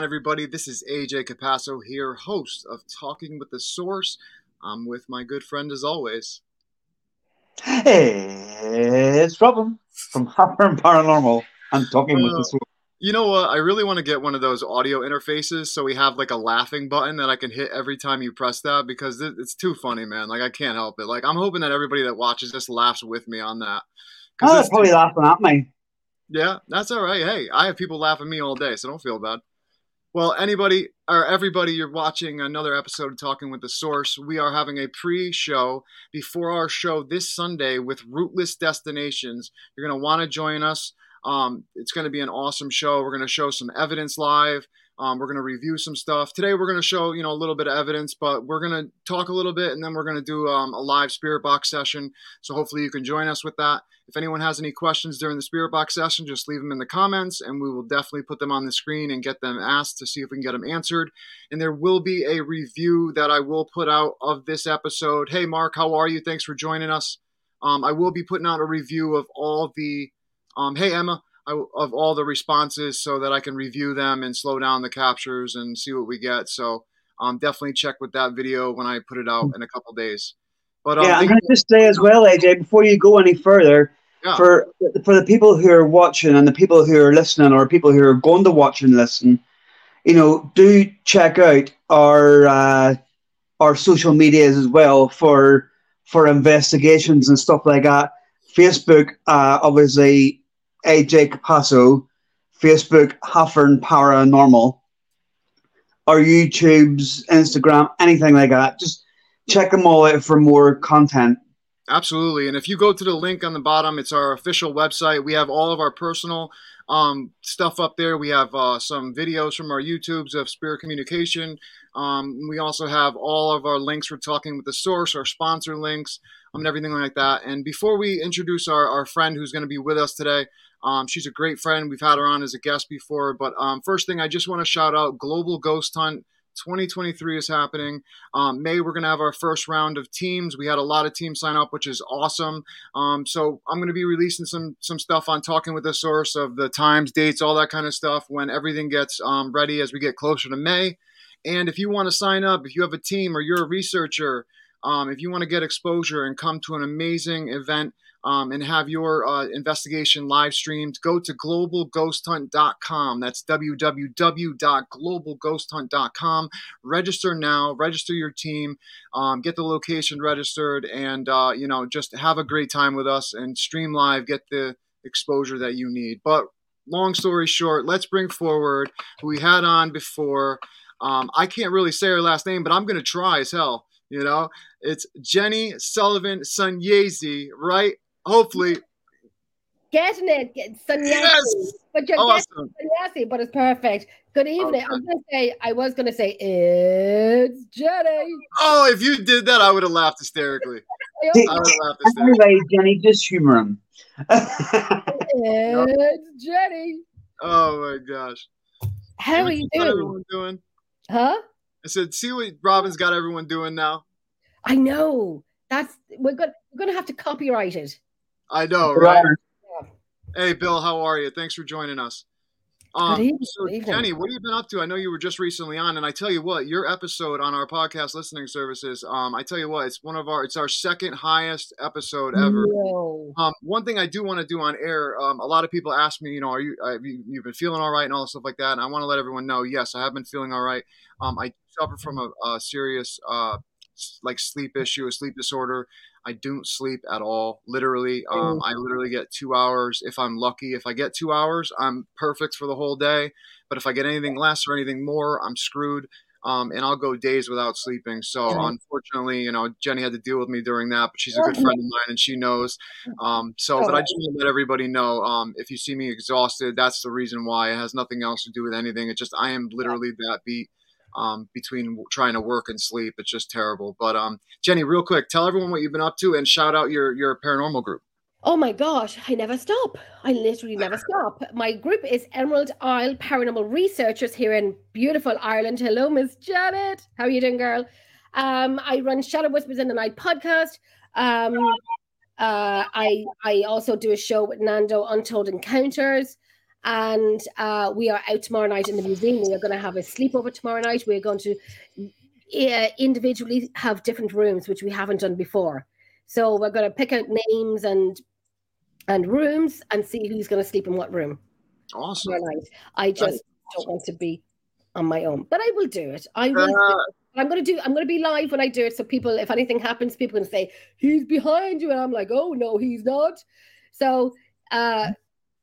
on, everybody? This is AJ Capasso here, host of Talking with the Source. I'm with my good friend, as always. Hey, it's Robin from Harper and Paranormal. I'm talking with the Uh, Source. You know what? I really want to get one of those audio interfaces so we have like a laughing button that I can hit every time you press that because it's too funny, man. Like I can't help it. Like I'm hoping that everybody that watches this laughs with me on that. Oh, they're probably laughing at me. Yeah, that's all right. Hey, I have people laugh at me all day, so don't feel bad. Well, anybody or everybody, you're watching another episode of Talking with the Source. We are having a pre show before our show this Sunday with Rootless Destinations. You're going to want to join us. Um, it's going to be an awesome show. We're going to show some evidence live. Um, we're going to review some stuff. Today, we're going to show, you know, a little bit of evidence, but we're going to talk a little bit and then we're going to do um, a live spirit box session. So hopefully you can join us with that. If anyone has any questions during the Spirit Box session, just leave them in the comments and we will definitely put them on the screen and get them asked to see if we can get them answered. And there will be a review that I will put out of this episode. Hey, Mark, how are you? Thanks for joining us. Um, I will be putting out a review of all the, um, hey, Emma, of all the responses so that I can review them and slow down the captures and see what we get. So um, definitely check with that video when I put it out in a couple days. But um, yeah, I'm going to just say as well, AJ, before you go any further, Yeah. for for the people who are watching and the people who are listening, or people who are going to watch and listen, you know, do check out our uh, our social medias as well for for investigations and stuff like that. Facebook, uh, obviously, AJ Capasso. Facebook, Haffern Paranormal. Our YouTube's, Instagram, anything like that. Just check them all out for more content. Absolutely. And if you go to the link on the bottom, it's our official website. We have all of our personal um, stuff up there. We have uh, some videos from our YouTubes of Spirit Communication. Um, we also have all of our links for talking with the source, our sponsor links, um, and everything like that. And before we introduce our, our friend who's going to be with us today, um, she's a great friend. We've had her on as a guest before. But um, first thing, I just want to shout out Global Ghost Hunt 2023 is happening. Um, May, we're going to have our first round of teams. We had a lot of teams sign up, which is awesome. Um, so I'm going to be releasing some some stuff on talking with the source of the times, dates, all that kind of stuff when everything gets um, ready as we get closer to May. And if you want to sign up, if you have a team or you're a researcher, um, if you want to get exposure and come to an amazing event um, and have your uh, investigation live streamed, go to globalghosthunt.com. That's www.globalghosthunt.com. Register now, register your team, um, get the location registered, and uh, you know just have a great time with us and stream live. Get the exposure that you need. But long story short, let's bring forward who we had on before. Um, I can't really say her last name, but I'm going to try as hell. You know, it's Jennie Sullivan Sunyasi, right? Hopefully. Getting it, get Sunyasi. Yes! But you're Awesome. getting Sunyasi, but it's perfect. Good evening. Okay. I'm gonna say I was gonna say it's Jennie. Oh, if you did that, I would have laughed hysterically. I See- I also- would have laughed hysterically. Anyway, Jennie, just humor him. it's Jennie. Oh my gosh. How are you doing? doing? Huh? I said, see what Robin's got everyone doing now. I know. That's we're gonna we're gonna have to copyright it. I know, right? Right. Hey, Bill, how are you? Thanks for joining us. Um, evening, so, good evening. Jennie, what have you been up to? I know you were just recently on, and I tell you what, your episode on our podcast listening services, um, I tell you what, it's one of our, it's our second highest episode ever. No. Um, one thing I do want to do on air, um, a lot of people ask me, you know, are you, have you you've been feeling all right and all this stuff like that, and I want to let everyone know, yes, I have been feeling all right. Um, I suffer from a, a serious, uh, like sleep issue, a sleep disorder. I don't sleep at all. Literally, um, I literally get two hours if I'm lucky. If I get two hours, I'm perfect for the whole day. But if I get anything less or anything more, I'm screwed. Um, and I'll go days without sleeping. So unfortunately, you know, Jennie had to deal with me during that, but she's a good friend of mine and she knows. Um, so, but I just want to let everybody know, um, if you see me exhausted, that's the reason why. It has nothing else to do with anything. It's just I am literally that beat um, between trying to work and sleep. It's just terrible. But um, Jennie, real quick, tell everyone what you've been up to and shout out your your paranormal group. Oh my gosh, I never stop. I literally never stop. My group is Emerald Isle Paranormal Researchers here in beautiful Ireland. Hello, Miss Janet. How are you doing, girl? Um, I run Shadow Whispers in the Night podcast. Um, uh, I I also do a show with Nando Untold Encounters, and uh, we are out tomorrow night in the museum. We are going to have a sleepover tomorrow night. We're going to uh, individually have different rooms, which we haven't done before. So we're going to pick out names and and rooms and see who's going to sleep in what room. Awesome. night. I just don't want to be on my own, but I will do it. I will. do Uh, it. I'm gonna do. I'm gonna be live when I do it, so people, if anything happens, people can say he's behind you, and I'm like, oh no, he's not. So, uh,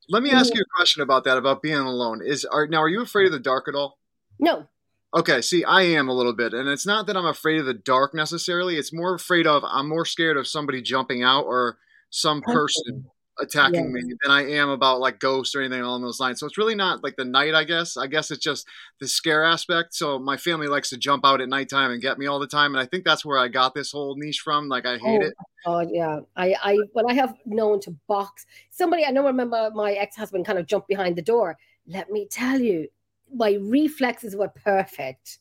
let me ask you a question about that, about being alone. Is are now are you afraid of the dark at all? no, Okay, see, I am a little bit, and it's not that I'm afraid of the dark necessarily. It's more afraid of I'm more scared of somebody jumping out or some person attacking me than I am about like ghosts or anything along those lines. So it's really not like the night, I guess. I guess it's just the scare aspect. So my family likes to jump out at nighttime and get me all the time, and I think that's where I got this whole niche from. Like I hate Oh, it. God, yeah. I, I, when I have known to box somebody, I know. Remember, my ex-husband kind of jumped behind the door. Let me tell you, my reflexes were perfect,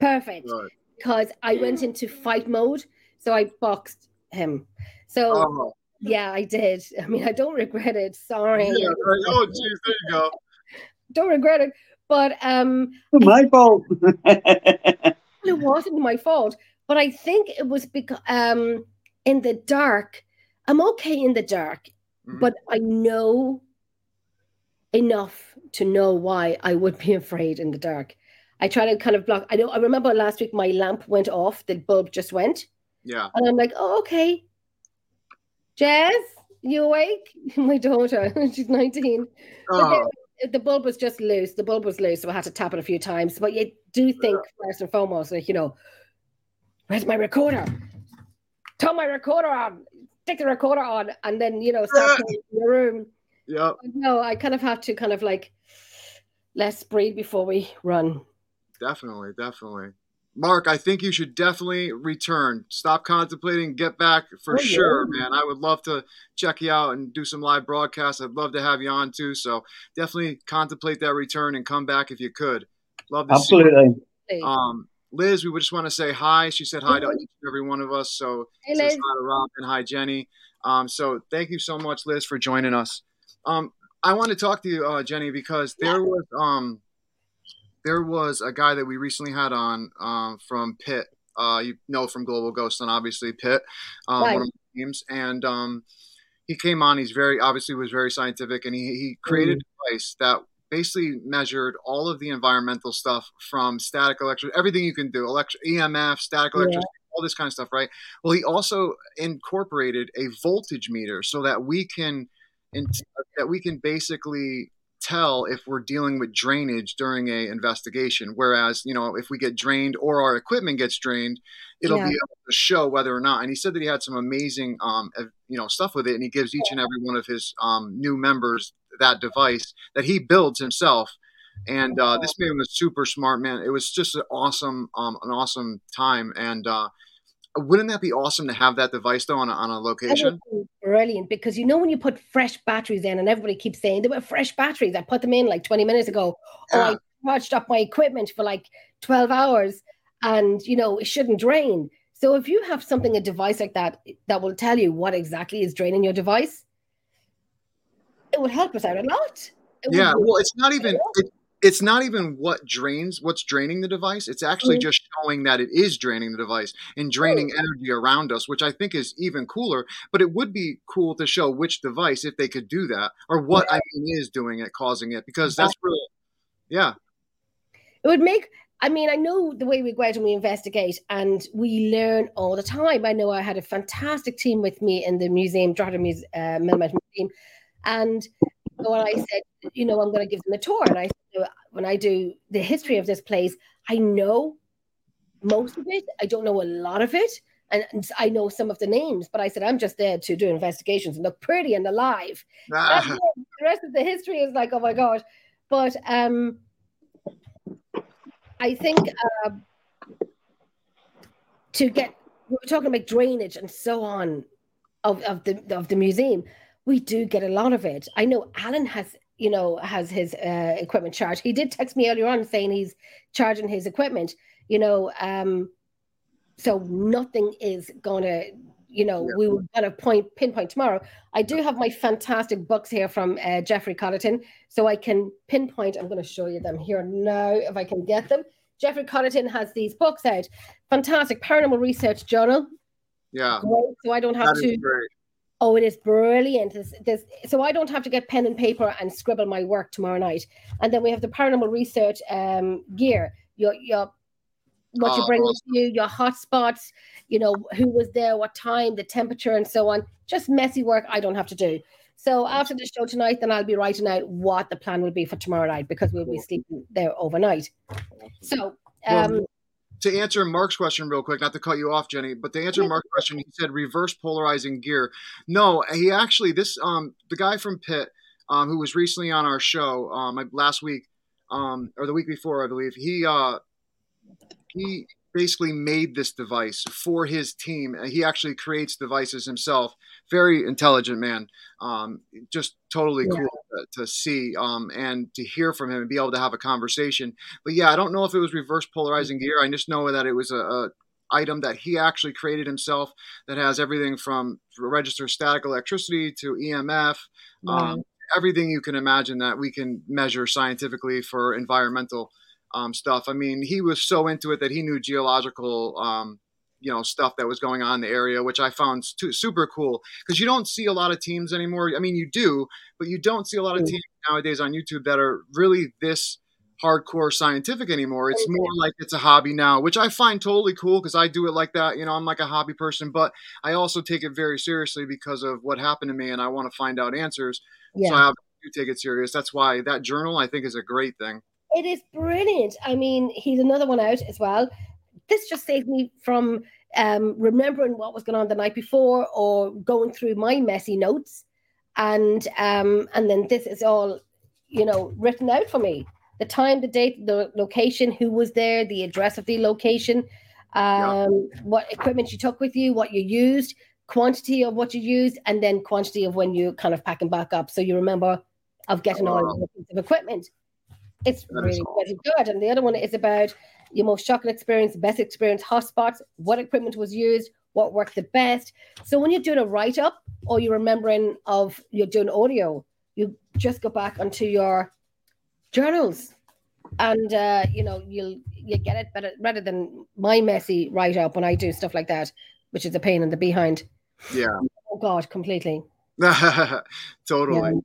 perfect, Right. because I went mm. into fight mode. So I boxed him. So Oh, yeah, I did. I mean, I don't regret it. Sorry, yeah, right. Oh, geez, there you go. don't regret it. But um, My fault. it wasn't my fault. But I think it was because um, in the dark, I'm okay in the dark, Mhm. but I know enough to know why I would be afraid in the dark. I try to kind of block. I know. I remember last week my lamp went off. The bulb just went, Yeah. and I'm like, "Oh, okay." Jazz, you awake? My daughter, she's 19. Oh, the bulb was just loose. The bulb was loose, so I had to tap it a few times. But you do think first and foremost, like you know, where's my recorder? Turn my recorder on. Stick the recorder on, and then you know, start playing in your room. yeah. No, I kind of have to kind of like let's breathe before we run. Definitely, definitely. Mark, I think you should definitely return. Stop contemplating, get back for Oh, yeah. sure, man. I would love to check you out and do some live broadcasts. I'd love to have you on too. So definitely contemplate that return and come back if you could. Love to see Absolutely. you. Um, Liz, we would just want to say hi. She said hi to each and every one of us. So Hey, Liz. hi to Rob and hi Jennie. Um, so thank you so much, Liz, for joining us. Um, I want to talk to you, uh, Jennie, because there was um, there was a guy that we recently had on um, from Pitt. Uh, you know from Global Ghost and obviously Pitt, um, Right. one of my teams, and um, he came on. He's very obviously was very scientific, and he he created a device that basically measured all of the environmental stuff from static electric, everything you can do, electric EMF, static Yeah. electricity, all this kind of stuff, right? Well, he also incorporated a voltage meter so that we can that we can basically tell if we're dealing with drainage during a investigation. Whereas you know if we get drained or our equipment gets drained it'll Yeah. be able to show whether or not and he said that he had some amazing um you know stuff with it and he gives each and every one of his um new members that device that he builds himself. And uh, this man was super smart man. It was just an awesome um an awesome time. And uh wouldn't that be awesome to have that device though on a, on a location brilliant because you know when you put fresh batteries in, and everybody keeps saying they were fresh batteries. I put them in like 20 minutes ago, or I charged up my equipment for like 12 hours, and you know it shouldn't drain. So if you have something, a device like that, that will tell you what exactly is draining your device, it would help us out a lot. It Yeah, well, it's not even it, it's not even what drains what's draining the device. It's actually Mhm. just showing that it is draining the device and draining energy around us, which I think is even cooler. But it would be cool to show which device if they could do that, or what I mean is doing it, causing it, because that's really yeah, it would make i mean i know the way we go out and we investigate and we learn all the time i know i had a fantastic team with me in the museum Drogheda Muse- uh, museum and when i said you know i'm going to give them a tour and i when i do the history of this place i know most of it i don't know a lot of it and, and i know some of the names but i said i'm just there to do investigations and look pretty and alive Ah, the rest of the history is like, oh my god. But um, I think uh, to get we were talking about drainage and so on of, of the of the museum. We do get a lot of it. I know Alan has, you know, has his uh, equipment charged. He did text me earlier on saying he's charging his equipment. You know, um, so nothing is going to you know, yeah. we will kind of point pinpoint tomorrow. I do have my fantastic books here from uh, Jeffrey Colleton, so I can pinpoint. I'm going to show you them here now if I can get them. Jeffrey Colleton has these books out. Fantastic paranormal research journal. Yeah. Great. So I don't have to. Oh, it is brilliant. There's, so I don't have to get pen and paper and scribble my work tomorrow night. And then we have the paranormal research um, gear. Your your what oh, you bring with you, your hotspots, you know, who was there, what time, the temperature, and so on. Just messy work I don't have to do. So after the show tonight, then I'll be writing out what the plan will be for tomorrow night because we'll be sleeping there overnight. So um, to answer Mark's question real quick, not to cut you off, Jennie, but to answer. Mark's question, he said reverse polarizing gear. No, he actually this um the guy from Pitt um who was recently on our show um last week um or the week before I believe he uh he basically made this device for his team. He actually creates devices himself. Very intelligent man. Um, just totally yeah. cool to, to see um, and to hear from him and be able to have a conversation. But yeah, I don't know if it was reverse polarizing gear. I just know that it was a, a item that he actually created himself that has everything from register static electricity to EMF. Um, everything you can imagine that we can measure scientifically for environmental um, stuff. I mean, he was so into it that he knew geological, um, you know, stuff that was going on in the area, which I found too, super cool because you don't see a lot of teams anymore. I mean, you do, but you don't see a lot of teams nowadays on YouTube that are really this hardcore scientific anymore. It's more like it's a hobby now, which I find totally cool because I do it like that. You know, I'm like a hobby person, but I also take it very seriously because of what happened to me and I want to find out answers. Yeah. So I have to take it serious. That's why that journal I think is a great thing. It is brilliant. I mean, he's another one out as well. This just saved me from um, remembering what was going on the night before or going through my messy notes. And um, and then this is all, you know, written out for me. The time, the date, the location, who was there, the address of the location, um, yeah. what equipment you took with you, what you used, quantity of what you used, and then quantity of when you kind of packing back up. So you remember of getting oh, all the of equipment. It's that really, good. And the other one is about your most shocking experience, best experience, hotspots, what equipment was used, what worked the best. So when you're doing a write up or you're remembering of you're doing audio, you just go back onto your journals and uh, you know you'll you get it better rather than my messy write up when I do stuff like that, which is a pain in the behind. Yeah. Oh God, completely. totally. Yeah.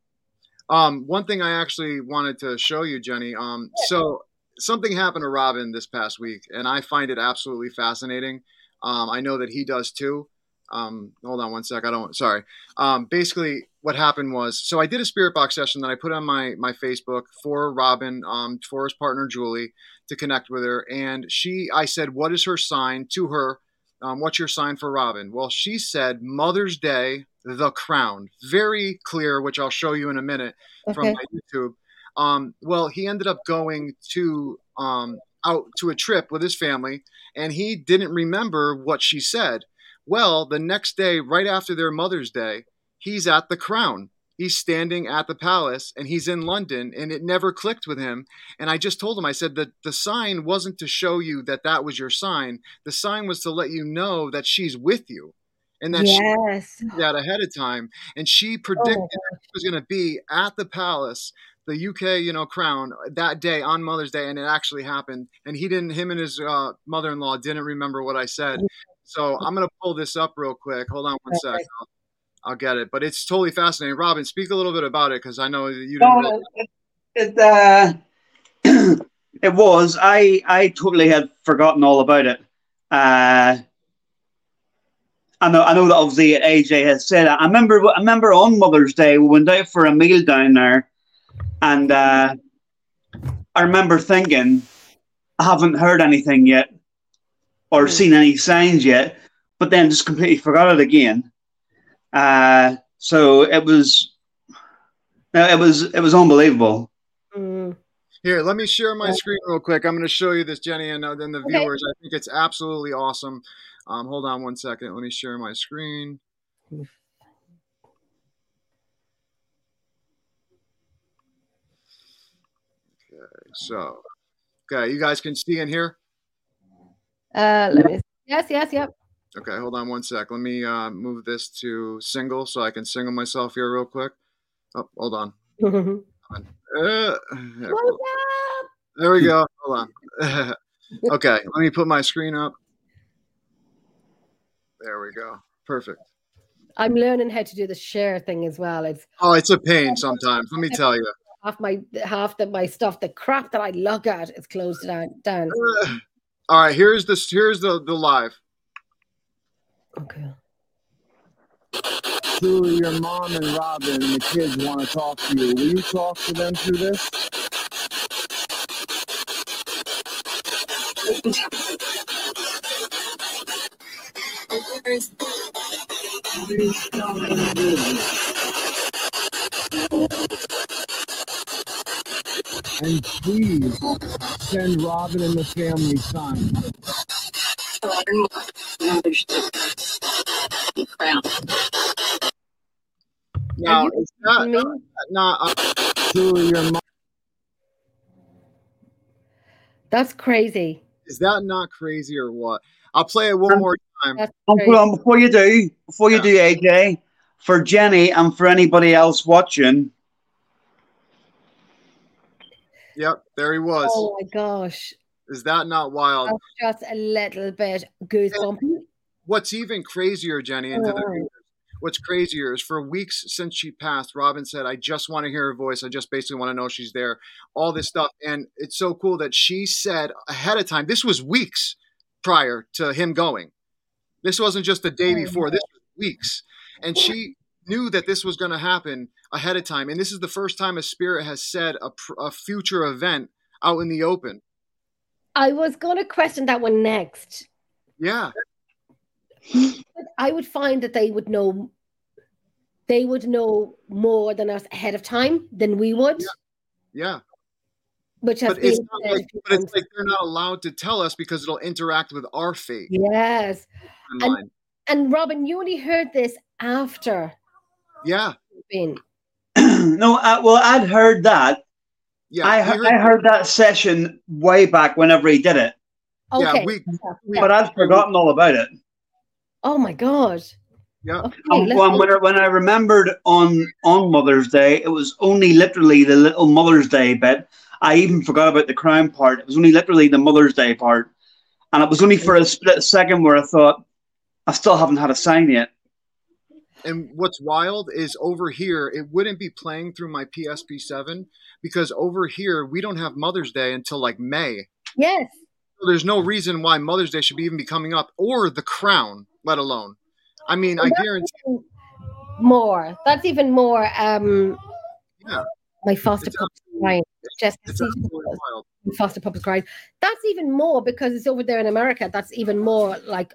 Um, one thing I actually wanted to show you, Jennie. Um, so something happened to Robin this past week, and I find it absolutely fascinating. Um, I know that he does too. Um, hold on one sec. I don't. Sorry. Um, basically, what happened was, so I did a spirit box session that I put on my my Facebook for Robin, um, for his partner Julie, to connect with her, and she, I said, "What is her sign?" to her. Um, what's your sign for Robin? Well, she said Mother's Day the Crown. Very clear, which I'll show you in a minute okay. from my YouTube. Um, well, he ended up going to um, out to a trip with his family, and he didn't remember what she said. Well, the next day, right after their Mother's Day, he's at the Crown. He's standing at the palace and he's in London and it never clicked with him. And I just told him, I said that the sign wasn't to show you that that was your sign. The sign was to let you know that she's with you and that yes. she that ahead of time, and she predicted oh. she was going to be at the palace, the UK, you know, crown that day on Mother's Day, and it actually happened. And he didn't, him and his uh, mother-in-law didn't remember what I said. So I'm going to pull this up real quick. Hold on one sec. I'll, I'll, get it, but it's totally fascinating. Robin, speak a little bit about it because I know you didn't. No, it, it, uh, it was. I I totally had forgotten all about it. Uh, I know, I know that obviously AJ has said. That. I remember, I remember on Mother's Day we went out for a meal down there, and uh, I remember thinking, I haven't heard anything yet, or mm. seen any signs yet, but then just completely forgot it again. Uh, so it was, it was, it was unbelievable. Mm. Here, let me share my screen real quick. I'm going to show you this, Jennie, and uh, then the okay. viewers. I think it's absolutely awesome. Um, hold on one second. Let me share my screen. Okay, so okay, you guys can see in here. Uh, let me. Yes, yes, yep. Okay, hold on one sec. Let me uh, move this to single so I can single myself here real quick. Oh, hold on. uh, there we go. Hold on. okay, let me put my screen up. There we go. Perfect. I'm learning how to do the share thing as well. It's Oh, it's a pain sometimes. Let me tell you. half my half the my stuff, the crap that I look at is closed down. Down. Ugh. All right, here's this. Here's the the live. Okay. Julie, your mom and Robin and the kids want to talk to you. Will you talk to them through this? And please send Robin and the family sign. Now, you is that Me? not? Uh, Julie, your mom. That's crazy. is that not crazy or what? I'll play it one Um, more time. That's Um, hold on, before you do, before you Yeah. do, AJ, for Jennie and for anybody else watching, Yep, there he was. Oh my gosh. Is that not wild? That's just a little bit goosebumpy. What's even crazier, Jennie, into the Oh. viewers, what's crazier is for weeks since she passed, Robin said, I just want to hear her voice. I just basically want to know she's there. All this stuff. And it's so cool that she said ahead of time, this was weeks prior to him going. This wasn't just the day before, this was weeks. And she knew that this was going to happen ahead of time. And this is the first time a spirit has said a, pr- a future event out in the open. I was going to question that one next. Yeah. I would find that they would know they would know more than us ahead of time than we would, Yeah. Which has But it's been not like, but it's like they're not allowed to tell us because it'll interact with our fate. yes. and And- Robin, you only heard this after Yeah. being no, uh, well, I'd heard that. Yeah. I, heard- I heard that session way back whenever he did it, Yeah, okay. we- Yeah. but I'd forgotten all about it. Oh my god. Yeah. Okay, Um, let's when, when, I, when I remembered on on Mother's Day, it was only literally the little Mother's Day bit. I even forgot about the crown part. It was only literally the Mother's Day part, and it was only for a split second where I thought, I still haven't had a sign yet. And what's wild is over here, it wouldn't be playing through my P-SB7 because over here, we don't have Mother's Day until like May. yes. So there's no reason why Mother's Day should be even be coming up or the crown, let alone. I mean, I Well, that's guarantee. more. That's even more. Um, Yeah. my foster It's pup is crying. Jessica, It's see, absolutely wild. my foster pup is crying. That's even more because it's over there in America. That's even more like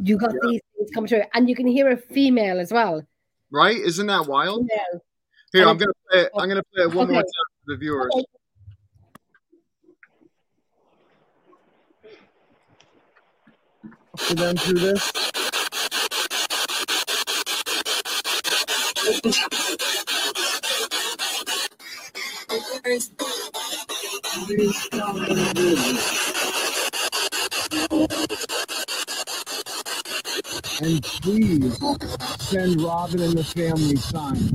you got these things coming through, and you can hear a female as well. Right? Isn't that wild? Female. Here, And I'm gonna play it. I'm gonna play it one more time for the viewers. Okay. To them through this? And please send Robin and the family sign.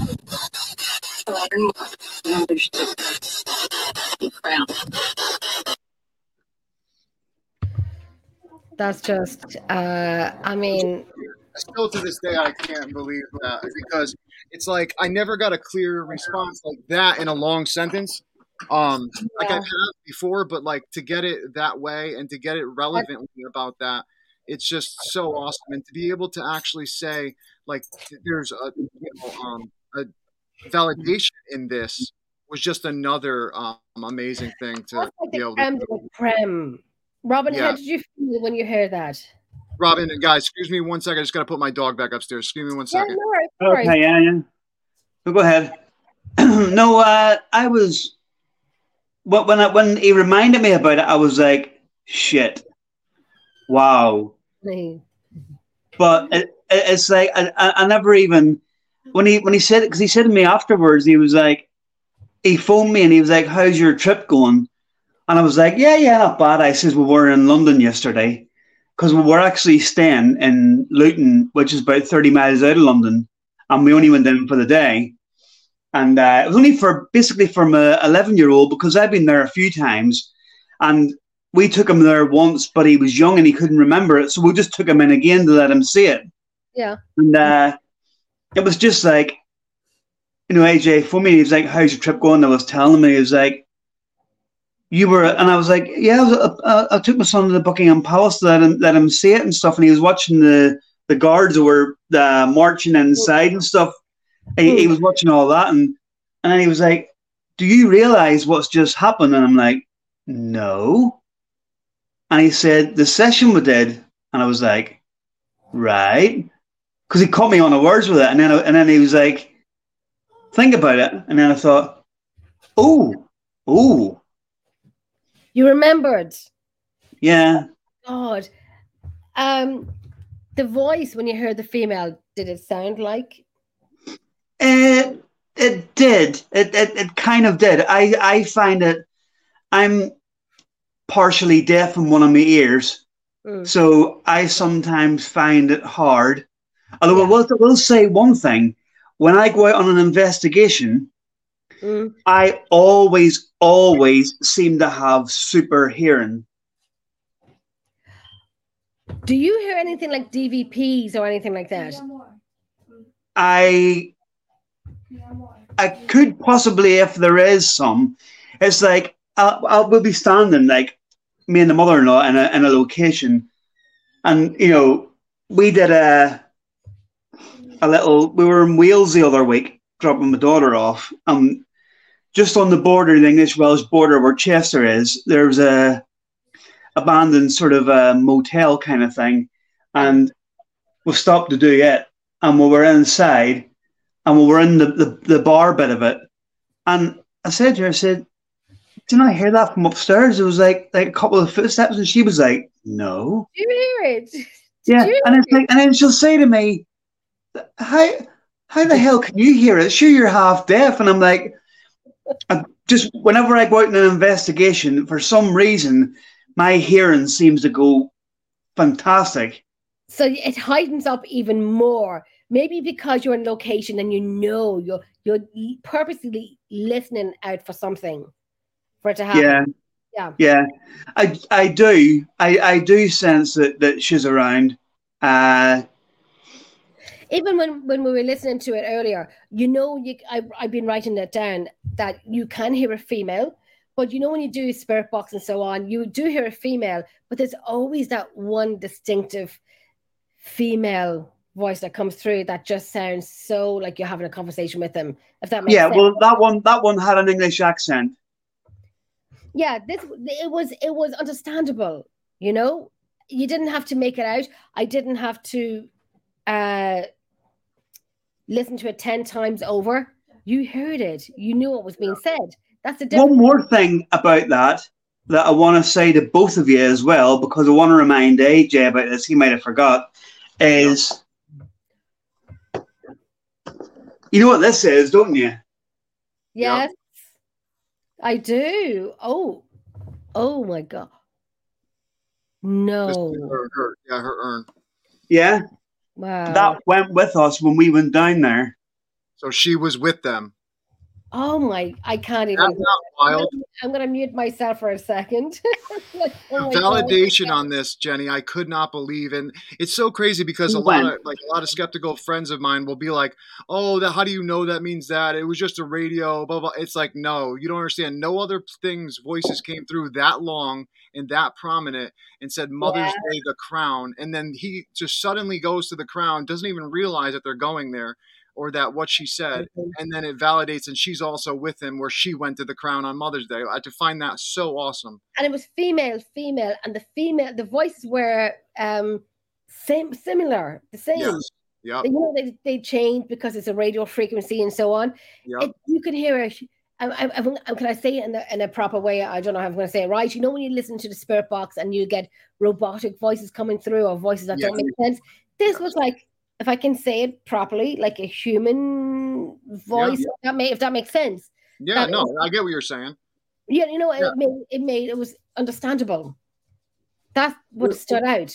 That's just. Uh, I mean, still to this day I can't believe that because it's like I never got a clear response like that in a long sentence. Um, like I've had before, but like to get it that way and to get it relevantly about that, it's just so awesome. And to be able to actually say like there's a you know um a validation in this was just another um amazing thing to be able to. creme. Robin, Yeah. how did you feel when you heard that? Robin, and guys, excuse me one second. I just got to put my dog back upstairs. Excuse me one second. Yeah, no worries. Okay, yeah, yeah. So go ahead. no, uh, I was when when I, when he reminded me about it, I was like, shit, wow. Hey. But it, it, it's like I, I, I never even when he when he said it because he said to me afterwards, he was like, he he phoned me and he was like, "How's your trip going?" And I was like, "Yeah, yeah, not bad." I says, "We were in London yesterday because we were actually staying in Luton, which is about thirty miles out of London, and we only went in for the day." And uh, it was only for basically from a eleven year old because I've been there a few times, and we took him there once, but he was young and he couldn't remember it, so we just took him in again to let him see it. Yeah. And uh, it was just like, you know, AJ for me, he was like, "How's your trip going?" I was telling him, he was like, "You were," and I was like, "Yeah." I, was, uh, I took my son to the Buckingham Palace to let him let him see it and stuff, and he was watching the the guards who were uh, marching inside and stuff. He, he was watching all that, and and then he was like, "Do you realize what's just happened?" And I'm like, "No." And he said, "The session we did," and I was like, "Right." because he caught me on the words with it, and then and then he was like, "Think about it," and then I thought, "Oh, oh, You remembered. yeah, God. Um, the voice when you heard the female, did it sound like? it it did, it it, it kind of did. I I find it, I'm partially deaf in one of my ears, Mm. so I sometimes find it hard. Although I will, I will say one thing: when I go out on an investigation, Mm. I always, always seem to have super hearing. Do you hear anything like EVPs or anything like that? I I could possibly, if there is some, it's like I'll, I'll we'll be standing like me and the mother-in-law in a in a location, and you know we did a a little. We were in Wales the other week, dropping my daughter off, um, just on the border, the English Welsh border where Chester is. There's a abandoned sort of a motel kind of thing, and we stopped to do it, and we were inside and we were in the, the, the bar bit of it. And I said to her, I said, Didn't I hear that from upstairs? It was like like a couple of footsteps, and she was like, No. Do you hear it? Yeah. you And it's like and then she'll say to me, How how the hell can you hear it? Sure you're half deaf. And I'm like, I just whenever I go out in an investigation, for some reason, my hearing seems to go fantastic. So it heightens up even more. Maybe because you're in location and you know you're you're purposely listening out for something for it to happen. Yeah. Yeah. Yeah. I I do. I, I do sense that, that she's around. Uh Even when when we were listening to it earlier, you know, you I I've been writing that down that you can hear a female, but you know when you do spirit box and so on, you do hear a female, but there's always that one distinctive female voice that comes through that just sounds so like you're having a conversation with them. If that makes yeah, sense. well that one that one had an English accent. yeah this it was it was understandable you know you didn't have to make it out i didn't have to uh listen to it 10 times over. You heard it. You knew what was being said. That's the difference. One more thing about that that I want to say to both of you as well, because I want to remind AJ about this, he might have forgot, is you know what this is, don't you? yes. I do. Oh. Oh my god. No. Her, her, yeah, her urn. Yeah. Wow That went with us when we went down there. So she was with them. oh my i can't That's even not wild. i'm gonna mute myself for a second Like, oh my God. validation on this, Jennie. I could not believe, and it's so crazy because a When? lot of like a lot of skeptical friends of mine will be like, "Oh, that, how do you know that means that? It was just a radio." Blah blah. It's like, no, you don't understand. No other things voices came through that long and that prominent and said Mother's Yeah. Day, the crown, and then he just suddenly goes to the crown, doesn't even realize that they're going there or that what she said, Mhm. and then it validates, and she's also with him where she went to the crown on Mother's Day. I to find that so awesome. and it was female, female, and the female, the voices were um same, similar, the same. Yes. Yep. You know, they they changed because it's a radio frequency and so on. Yep. It, you can hear it. I, I, I, can I say it in a, in a proper way? I don't know how I'm going to say it right. You know, when you listen to the spirit box and you get robotic voices coming through or voices that don't make sense. This was like, if I can say it properly, like a human voice. If that may, if that makes sense. Yeah, That no, I get what you're saying. Yeah, you know, Yeah. it made it made it was understandable. That's what stood out.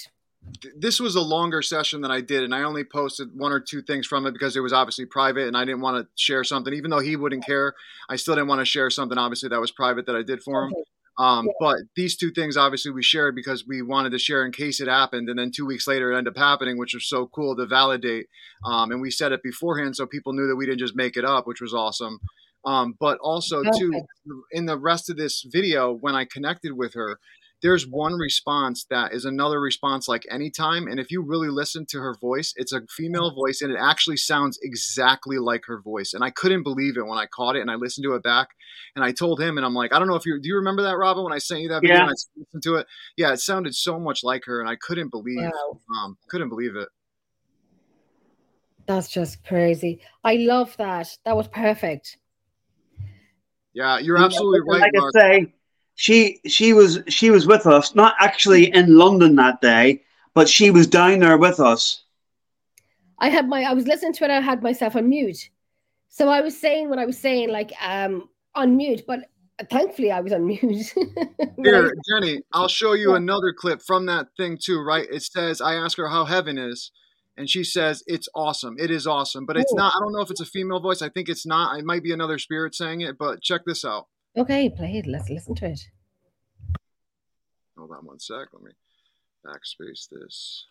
Th- This was a longer session than I did, and I only posted one or two things from it because it was obviously private, and I didn't want to share something, even though he wouldn't care. I still didn't want to share something, obviously, that was private that I did for him. Okay. Um, Yeah. But these two things, obviously, we shared because we wanted to share in case it happened, and then two weeks later, it ended up happening, which was so cool to validate. Um, and we said it beforehand, so people knew that we didn't just make it up, which was awesome. Um, but also, too, in the rest of this video, when I connected with her, there's one response that is another response like anytime. And if you really listen to her voice, it's a female voice and it actually sounds exactly like her voice. And I couldn't believe it when I caught it and I listened to it back. And I told him, and I'm like, I don't know if you do you remember that, Robin, when I sent you that video Yeah. and I listened to it? Yeah, it sounded so much like her, and I couldn't believe Wow. um couldn't believe it. That's just crazy. I love that. That was perfect. Yeah, you're absolutely right, Like I Mark. say, she she was she was with us, not actually in London that day, but she was down there with us. I had my I was listening to it, I had myself on mute. So I was saying what I was saying, like um on mute, but thankfully I was on mute. Here, Jennie, I'll show you another clip from that thing too, right? It says, I ask her how heaven is, and she says, It's awesome. It is awesome. But it's not, I don't know if it's a female voice. I think it's not. It might be another spirit saying it, but check this out. Okay, play it. Let's listen to it. Hold on one sec. Let me backspace this.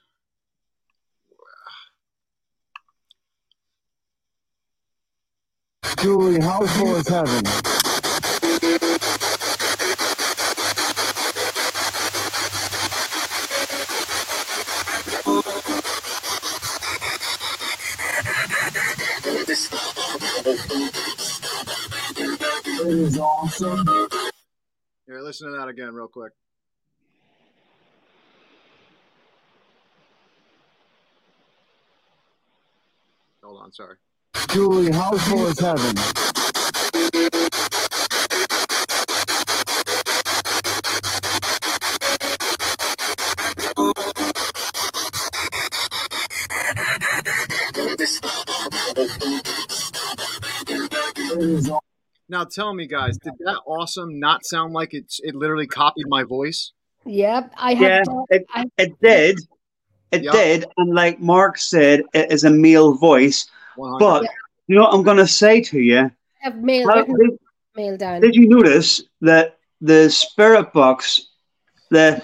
Julie, how full is heaven? It is awesome. Here, listen to that again, real quick. Hold on, sorry. Julie, how full is heaven? It is aw- Now tell me, guys, did that awesome not sound like it's it literally copied my voice? Yep, I Yeah, have it, I- it did. It Yeah. did. And like Mark said, it is a male voice. 100. But you know what I'm gonna say to you? have mail How- written did, mail down. did you notice that the spirit box the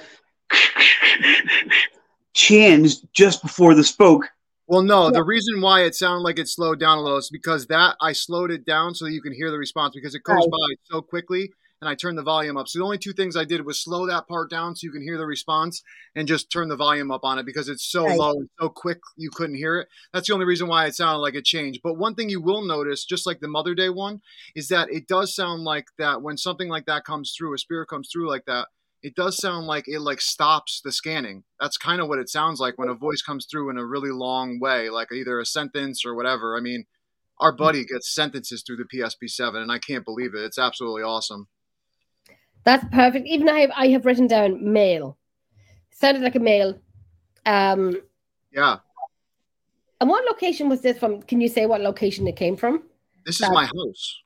changed just before the spoke? Well, no, Yeah. the reason why it sounded like it slowed down a little is because that I slowed it down so that you can hear the response because it goes Right. by so quickly and I turned the volume up. So the only two things I did was slow that part down so you can hear the response and just turn the volume up on it because it's so Right. low and so quick you couldn't hear it. That's the only reason why it sounded like it changed. But one thing you will notice, just like the Mother Day one, is that it does sound like that when something like that comes through, a spirit comes through like that, it does sound like it like stops the scanning. That's kind of what it sounds like when a voice comes through in a really long way, like either a sentence or whatever. I mean, our buddy gets sentences through the P-SB7, and I can't believe it. It's absolutely awesome. That's perfect. Even I have I have written down mail. Sounded like a mail. Um Yeah, and what location was this from? Can you say what location it came from? this is That- my house.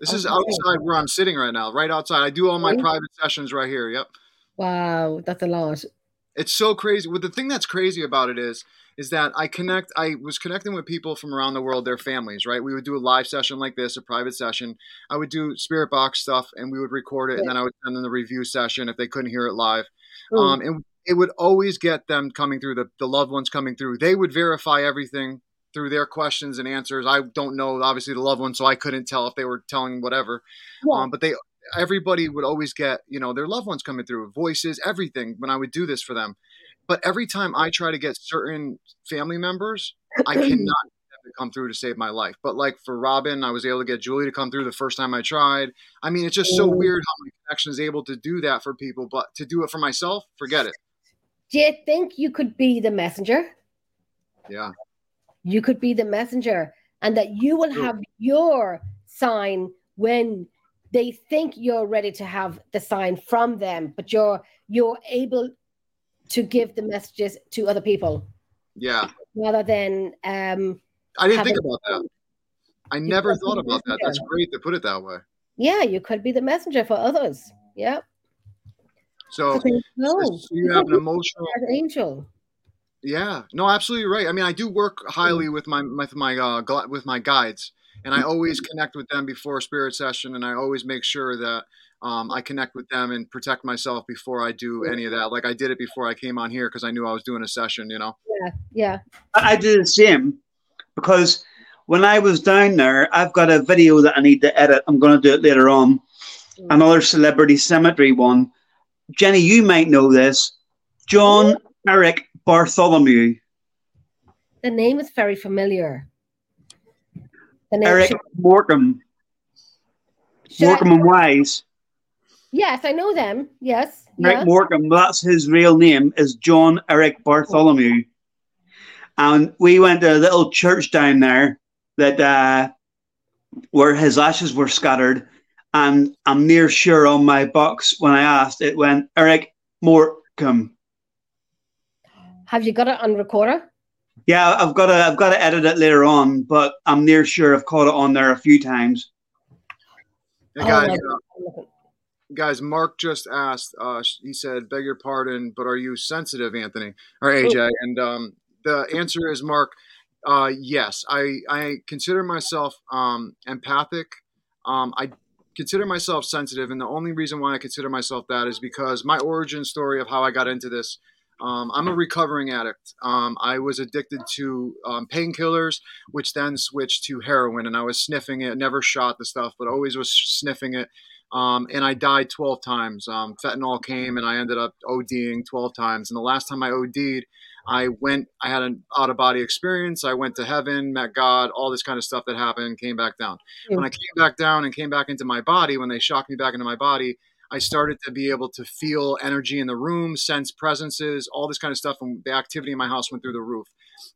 This is outside where I'm sitting right now, right outside. I do all my Really? private sessions right here. Yep. Wow, that's a lot. it's so crazy. Well, the thing that's crazy about it is, is that I connect. I was connecting with people from around the world, their families. Right, we would do a live session like this, a private session. I would do spirit box stuff, and we would record it, and then I would send them the review session if they couldn't hear it live. Mm. Um, and it would always get them coming through the the loved ones coming through. They would verify everything through their questions and answers. I don't know, obviously, the loved ones, so I couldn't tell if they were telling whatever. Yeah. Um, but they everybody would always get you know their loved ones coming through voices everything when i would do this for them but every time i try to get certain family members i cannot get them to come through to save my life but like for robin i was able to get julie to come through the first time i tried i mean it's just so Mm. weird how my connection is able to do that for people but to do it for myself forget it Do you think you could be the messenger? yeah You could be the messenger, and that you will have your sign when they think you're ready to have the sign from them, but you're you're able to give the messages to other people yeah rather than um i didn't think about that I never thought about that. That's great to put it that way. Yeah, you could be the messenger for others. Yeah. So, So so you have an emotional angel. Yeah, no, absolutely right. I mean, I do work highly with my with my uh, gui- with my guides, and I always connect with them before a spirit session, and I always make sure that um, I connect with them and protect myself before I do any of that. Like I did it before I came on here because I knew I was doing a session. You know. Yeah, yeah. I I do the same because when I was down there, I've got a video that I need to edit. I'm going to do it later on. Another celebrity cemetery one. Jennie, you might know this. John Eric Bartholomew. The name is very familiar. The name Eric should- Morecambe. should I- and Wise. Yes, I know them. Yes. Eric yeah. Morecambe, that's his real name, is John Eric Bartholomew. And we went to a little church down there that uh, where his ashes were scattered. And I'm near sure on my box when I asked, it went Eric Morecambe. Have you got it on recorder? Yeah, I've got to I've got to edit it later on, but I'm near sure I've caught it on there a few times. Hey, Oh, guys, my uh, guys, Mark just asked. Uh, he said, "Beg your pardon, but are you sensitive, Anthony or AJ?" And um, the answer is, Mark. Uh, yes, I I consider myself um, empathic. Um, I consider myself sensitive, and the only reason why I consider myself that is because my origin story of how I got into this. Um, I'm a recovering addict. Um, I was addicted to um, painkillers, which then switched to heroin, and I was sniffing it. Never shot the stuff, but always was sniffing it. Um, and I died 12 times. Um, fentanyl came, and I ended up ODing 12 times. And the last time I OD'd, I went. I had an out of body experience. I went to heaven, met God, all this kind of stuff that happened. Came back down. When I came back down and came back into my body, when they shocked me back into my body, I started to be able to feel energy in the room, sense presences, all this kind of stuff, and the activity in my house went through the roof.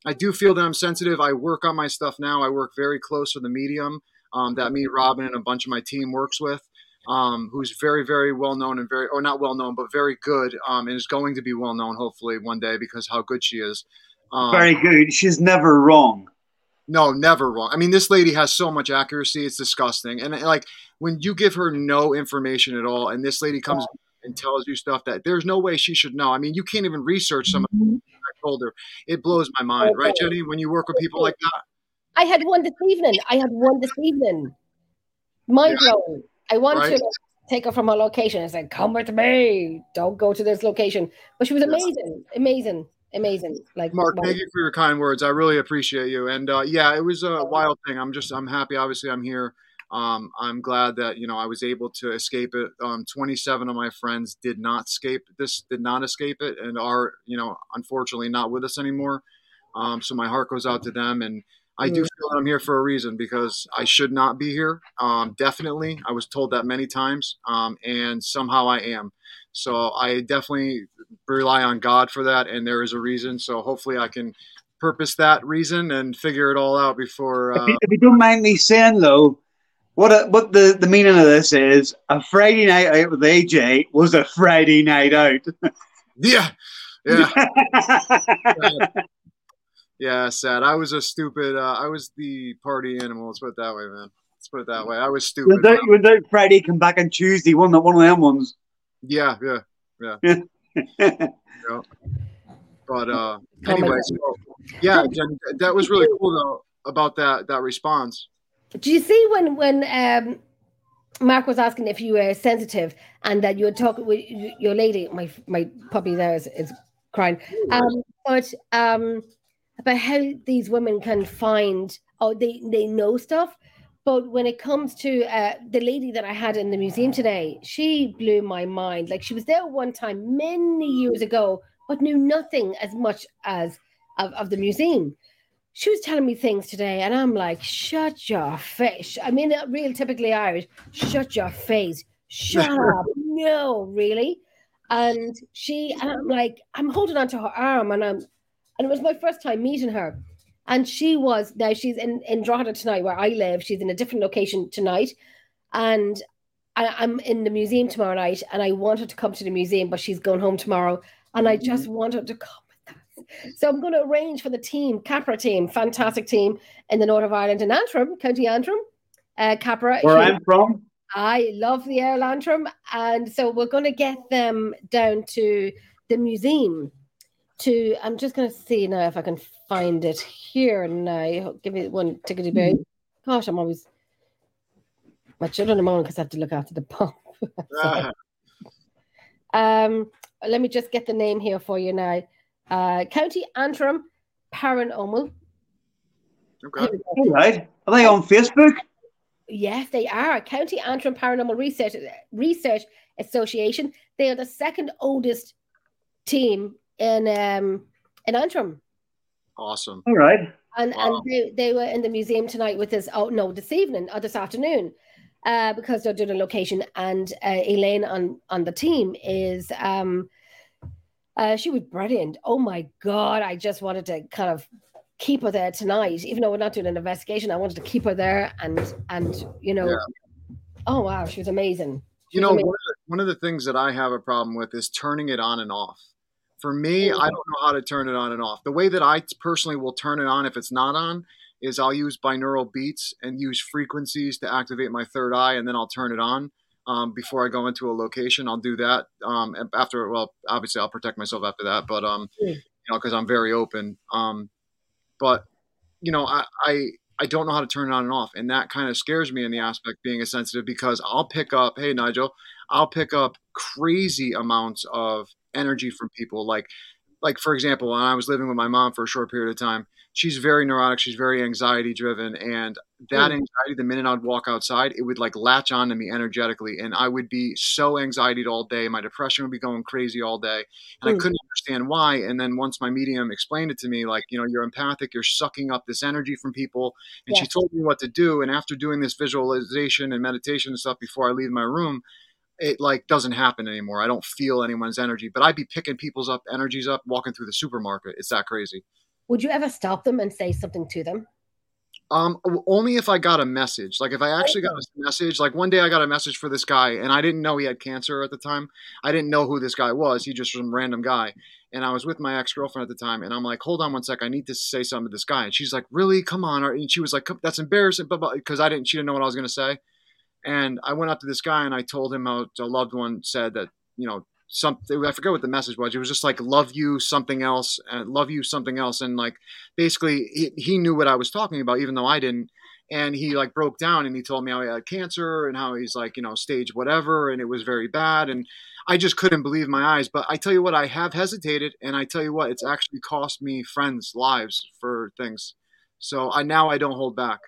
I do feel that I'm sensitive. I work on my stuff now. I work very close with a medium um, that me, Robin, and a bunch of my team works with, um, who's very, very well known and very, or not well known, but very good, um, and is going to be well known hopefully one day because how good she is. Um, Very good. She's never wrong. no, never wrong. I mean, this lady has so much accuracy; it's disgusting. And like when you give her no information at all, and this lady comes and tells you stuff that there's no way she should know. I mean, you can't even research some of the I told her. It blows my mind, right, Jennie? When you work with people like that, I had one this evening. I had one this evening. Mind blowing. I want Right. to take her from her location. I said, "Come with me. Don't go to this location." But she was amazing, amazing, amazing. Like Mark, wow. thank you for your kind words. I really appreciate you. And uh, yeah, it was a wild thing. I'm just, I'm happy. Obviously, I'm here. Um, I'm glad that you know I was able to escape it. Um, 27 of my friends did not escape this, did not escape it, and are you know unfortunately not with us anymore. Um, so my heart goes out to them, and I do Mm. feel that I'm here for a reason because I should not be here. Um, definitely, I was told that many times, um, and somehow I am. So I definitely rely on God for that, and there is a reason. So hopefully, I can purpose that reason and figure it all out before. If Uh, you, if you don't mind me saying though, what a, what the, the meaning of this is, a Friday night out with AJ was a Friday night out. yeah, yeah, yeah. Sad. I was a stupid. Uh, I was the party animal. Let's put it that way, man. Let's put it that way. I was stupid. went out, you went Friday, come back on Tuesday, one one of them ones. Yeah, yeah. Yeah. But uh, Oh anyway, so, yeah, Jen, that was really cool though about that that response. Do you see when when um, Mark was asking if you were sensitive and that you were talking with your lady? My my puppy there is, is crying. Um, but um, about how these women can find oh they they know stuff. But when it comes to uh, the lady that I had in the museum today, she blew my mind. Like she was there one time many years ago, but knew nothing as much as of, of the museum she was telling me things today, and I'm like, shut your face. I mean, uh, real typically Irish, shut your face. Shut up. No, really. And she, and I'm like, I'm holding onto her arm, and I'm, and it was my first time meeting her. And she was, now she's in, in Drogheda tonight, where I live. She's in a different location tonight. And I, I'm in the museum tomorrow night, and I want her to come to the museum, but she's going home tomorrow. And I just want her to come So I'm going to arrange for the team, Capra team, fantastic team in the north of Ireland in Antrim, County Antrim. Uh, Capra. Where huge- I'm from. I love the Air Lantern, and so we're going to get them down to the museum. To I'm just going to see now if I can find it here now. Give me one tickety boo. Gosh, I'm always my children are moaning because I have to look after the pump. Ah, um, let me just get the name here for you now. Uh, County Antrim, Paranormal. okay. All right. Are they on Facebook? Yes, they are. County Antrim Paranormal Research Research Association. They are the second oldest team in um in Antrim. Awesome. All right. And Wow. and they, they were in the museum tonight with us. Oh no, this evening or this afternoon, uh, because they're doing a location. And uh, Elaine on on the team is um, uh, she was brilliant. Oh my god, I just wanted to kind of keep her there tonight, even though we're not doing an investigation. I wanted to keep her there and and you know, Yeah. oh wow, she was amazing. She You was know, amazing. one of, the, one of the things that I have a problem with is turning it on and off. For me. I don't know how to turn it on and off. The way that I personally will turn it on if it's not on is I'll use binaural beats and use frequencies to activate my third eye, and then I'll turn it on um, before I go into a location. I'll do that um, after. Well, obviously, I'll protect myself after that, but um, Mm. you know, because I'm very open. Um, but you know, I, I I don't know how to turn it on and off, and that kind of scares me in the aspect being a sensitive because I'll pick up. Hey, Nigel, I'll pick up crazy amounts of energy from people. Like, like for example, when I was living with my mom for a short period of time, she's very neurotic. She's very anxiety driven, and that Mm. anxiety, the minute I'd walk outside, it would like latch on to me energetically, and I would be so anxiety all day. My depression would be going crazy all day, and I Mm. couldn't understand why. And then once my medium explained it to me, like, you know, you're empathic, you're sucking up this energy from people, and she told me what to do. And after doing this visualization and meditation and stuff before I leave my room, it like doesn't happen anymore. I don't feel anyone's energy, but I'd be picking people's up energies up walking through the supermarket. It's that crazy. Would you ever stop them and say something to them? Um, only if I got a message. Like if I actually got a message, like one day I got a message for this guy and I didn't know he had cancer at the time. I didn't know who this guy was. He just was some random guy. And I was with my ex-girlfriend at the time and I'm like, hold on one sec. I need to say something to this guy. And she's like, really? Come on. And she was like, that's embarrassing. Because I didn't, she didn't know what I was going to say. And I went up to this guy and I told him how a loved one said that, you know, something, I forget what the message was. It was just like, love you something else and love you something else. And like, basically he, he knew what I was talking about, even though I didn't. And he like broke down and he told me how he had cancer and how he's like, you know, stage whatever. And it was very bad. And I just couldn't believe my eyes. But I tell you what, I have hesitated. And I tell you what, it's actually cost me friends' lives for things. So I now I don't hold back.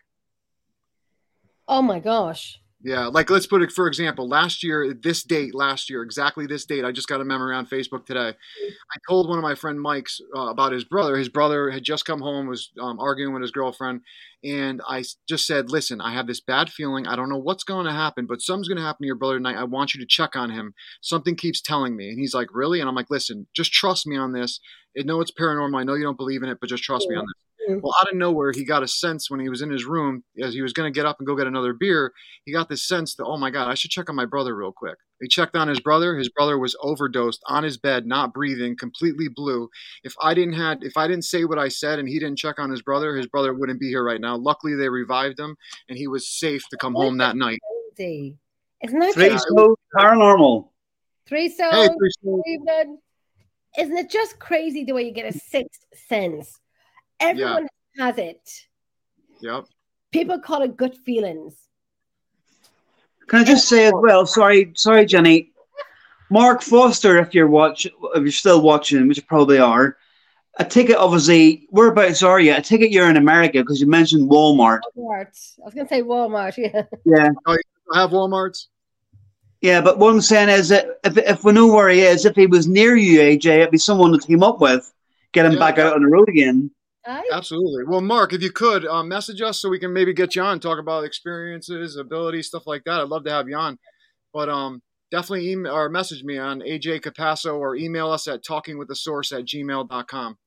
Oh my gosh. Yeah, like let's put it for example. Last year, this date, last year, exactly this date. I just got a memory on Facebook today. I told one of my friend Mike's uh, about his brother. His brother had just come home, was um, arguing with his girlfriend, and I just said, "Listen, I have this bad feeling. I don't know what's going to happen, but something's going to happen to your brother tonight. I want you to check on him. Something keeps telling me." And he's like, "Really?" And I'm like, "Listen, just trust me on this. I know it's paranormal. I know you don't believe in it, but just trust me on this." Well, out of nowhere, he got a sense when he was in his room as he was going to get up and go get another beer. He got this sense that, oh my God, I should check on my brother real quick. He checked on his brother. His brother was overdosed on his bed, not breathing, completely blue. If I didn't had, if I didn't say what I said and he didn't check on his brother, his brother wouldn't be here right now. Luckily, they revived him and he was safe to come home that night. Crazy. Isn't that Three so paranormal. three Hey, souls? Christine. Isn't it just crazy the way you get a sixth sense? Everyone has it. Yep. People call it gut feelings. Can I just say as well? Sorry, sorry, Jennie. Mark Foster, if you're watch, if you're still watching, which you probably are, a ticket obviously. Whereabouts are you? I take it you're in America because you mentioned Walmart. Walmart. I was going to say Walmart. Yeah. Yeah, oh, I have Walmarts. yeah. But what I'm saying is that if, if we know where he is, if he was near you, AJ, it'd be someone to team up with, get him Yeah. back out on the road again. Aye. Absolutely. Well, Mark, if you could uh, message us so we can maybe get you on, talk about experiences, abilities, stuff like that. I'd love to have you on. But um, definitely email or message me on AJ Capasso or email us at talkingwiththesource at gmail.com.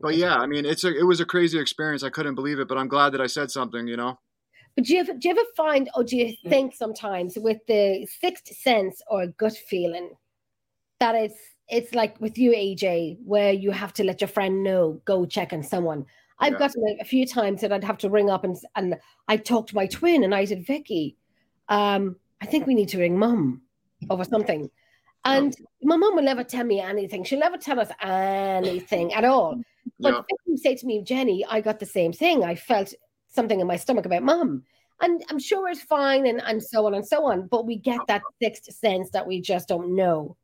But yeah, I mean, it's a it was a crazy experience. I couldn't believe it, but I'm glad that I said something. You know. But do you, ever, do you ever find, or do you think sometimes with the sixth sense or gut feeling that it's it's like with you, AJ, where you have to let your friend know, go check on someone. I've Yeah. gotten a few times that I'd have to ring up and and I talked to my twin and I said, Vicky, um, I think we need to ring mum over something. And my mum will never tell me anything. She'll never tell us anything at all. But Yeah. Vicky would say to me, Jennie, I got the same thing. I felt something in my stomach about mum. And I'm sure it's fine and, and so on and so on. But we get that sixth sense that we just don't know.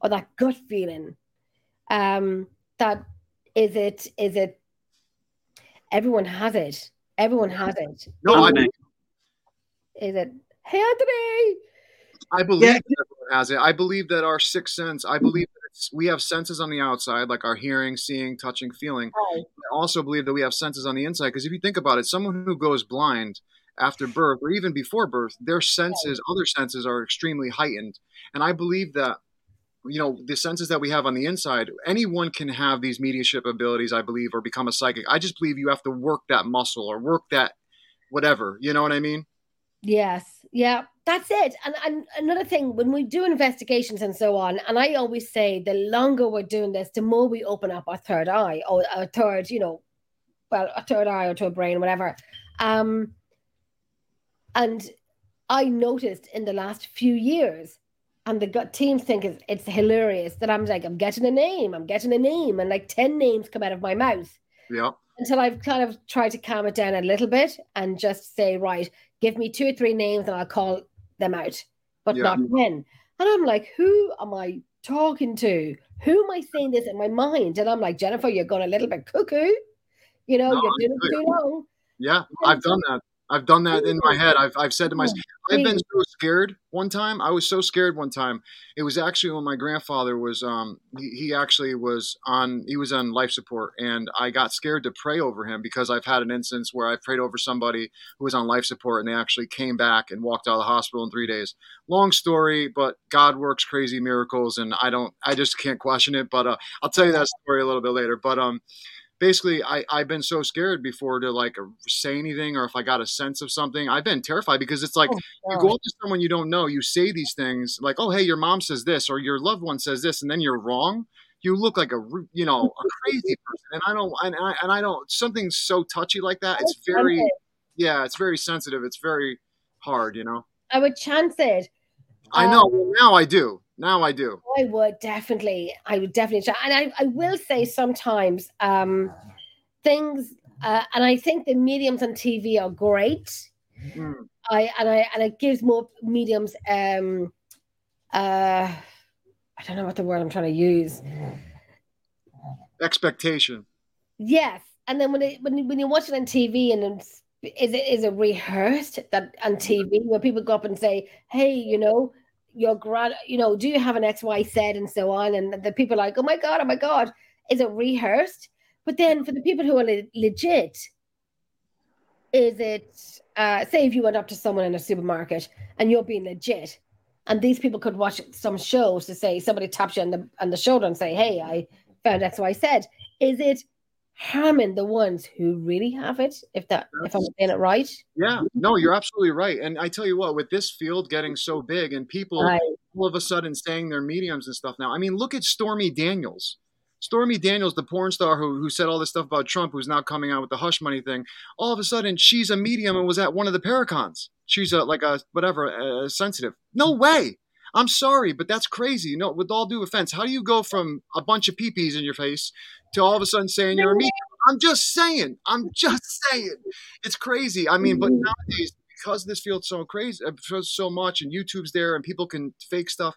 Or that gut feeling. Um, that is it, is it everyone has it. Everyone has it. No, I, Anthony. Is it hey Anthony? I believe Yeah. that everyone has it. I believe that our sixth sense. I believe that it's, we have senses on the outside, like our hearing, seeing, touching, feeling. Right. I also believe that we have senses on the inside because if you think about it, someone who goes blind after birth or even before birth, their senses, other senses, are extremely heightened. And I believe that you know the senses that we have on the inside anyone can have these mediumship abilities i believe or become a psychic i just believe you have to work that muscle or work that whatever you know what i mean Yes, yeah, that's it. And and another thing, when we do investigations and so on, and I always say the longer we're doing this, the more we open up our third eye or a third, you know, well, a third eye or to a brain, whatever. Um, and I noticed in the last few years, and the gut teams think it's, it's hilarious that I'm like, I'm getting a name, I'm getting a name, and like 10 names come out of my mouth yeah until I've kind of tried to calm it down a little bit and just say, right, give me two or three names and I'll call them out, but Yeah. not 10. And I'm like, who am I talking to? Who am I saying this in my mind? And I'm like, Jennifer, you're going a little bit cuckoo. You know, No, you're doing it too long. yeah i've done that i've done that in my head i've, I've said to myself I've been so scared one time. I was so scared one time. It was actually when my grandfather was um he, he actually was on he was on life support and I got scared to pray over him because I've had an instance where I prayed over somebody who was on life support and they actually came back and walked out of the hospital in 3 days. Long story, but God works crazy miracles and I don't I just can't question it, but uh, I'll tell you that story a little bit later. But um basically I, I've been so scared before to like say anything or if I got a sense of something. I've been terrified because it's like you go up to someone you don't know, you say these things like, "Oh, hey, your mom says this," or "Your loved one says this," and then you're wrong. You look like a you know a crazy person, and I don't and I, and I don't something so touchy like that. It's very yeah, it's very sensitive. It's very hard, you know. I would chance it. I Um, know. Well, now I do. Now I do. I would definitely, I would definitely try. And I, I will say sometimes um, things, uh, and I think the mediums on TV are great. Mm. I and I and it gives more mediums. Um, uh, I don't know what the word I'm trying to use. Expectation. Yes, and then when it when when you watch it on TV and is it is it rehearsed that on TV where people go up and say, "Hey, you know, your grad, you know, do you have an X Y said and so on?" And the people like, "Oh my god, oh my god," is it rehearsed? But then for the people who are le- legit, is it uh, say if you went up to someone in a supermarket and you're being legit, and these people could watch some shows to say somebody taps you on the on the shoulder and say, "Hey, I found X Y said." Is it harming the ones who really have it? If that, if I'm saying it right, Yeah. No, you're absolutely right. And I tell you what, with this field getting so big and people Right. all of a sudden saying they're mediums and stuff now. I mean, look at Stormy Daniels. Stormy Daniels, the porn star who, who said all this stuff about Trump, who's now coming out with the hush money thing. All of a sudden, she's a medium and was at one of the Paracons. She's a like a whatever a sensitive. No way. I'm sorry, but that's crazy. You know, with all due offense, how do you go from a bunch of peepees in your face to all of a sudden saying you're a medium? I'm just saying. I'm just saying. It's crazy. I mean, but nowadays because this field's so crazy, so much, and YouTube's there, and people can fake stuff.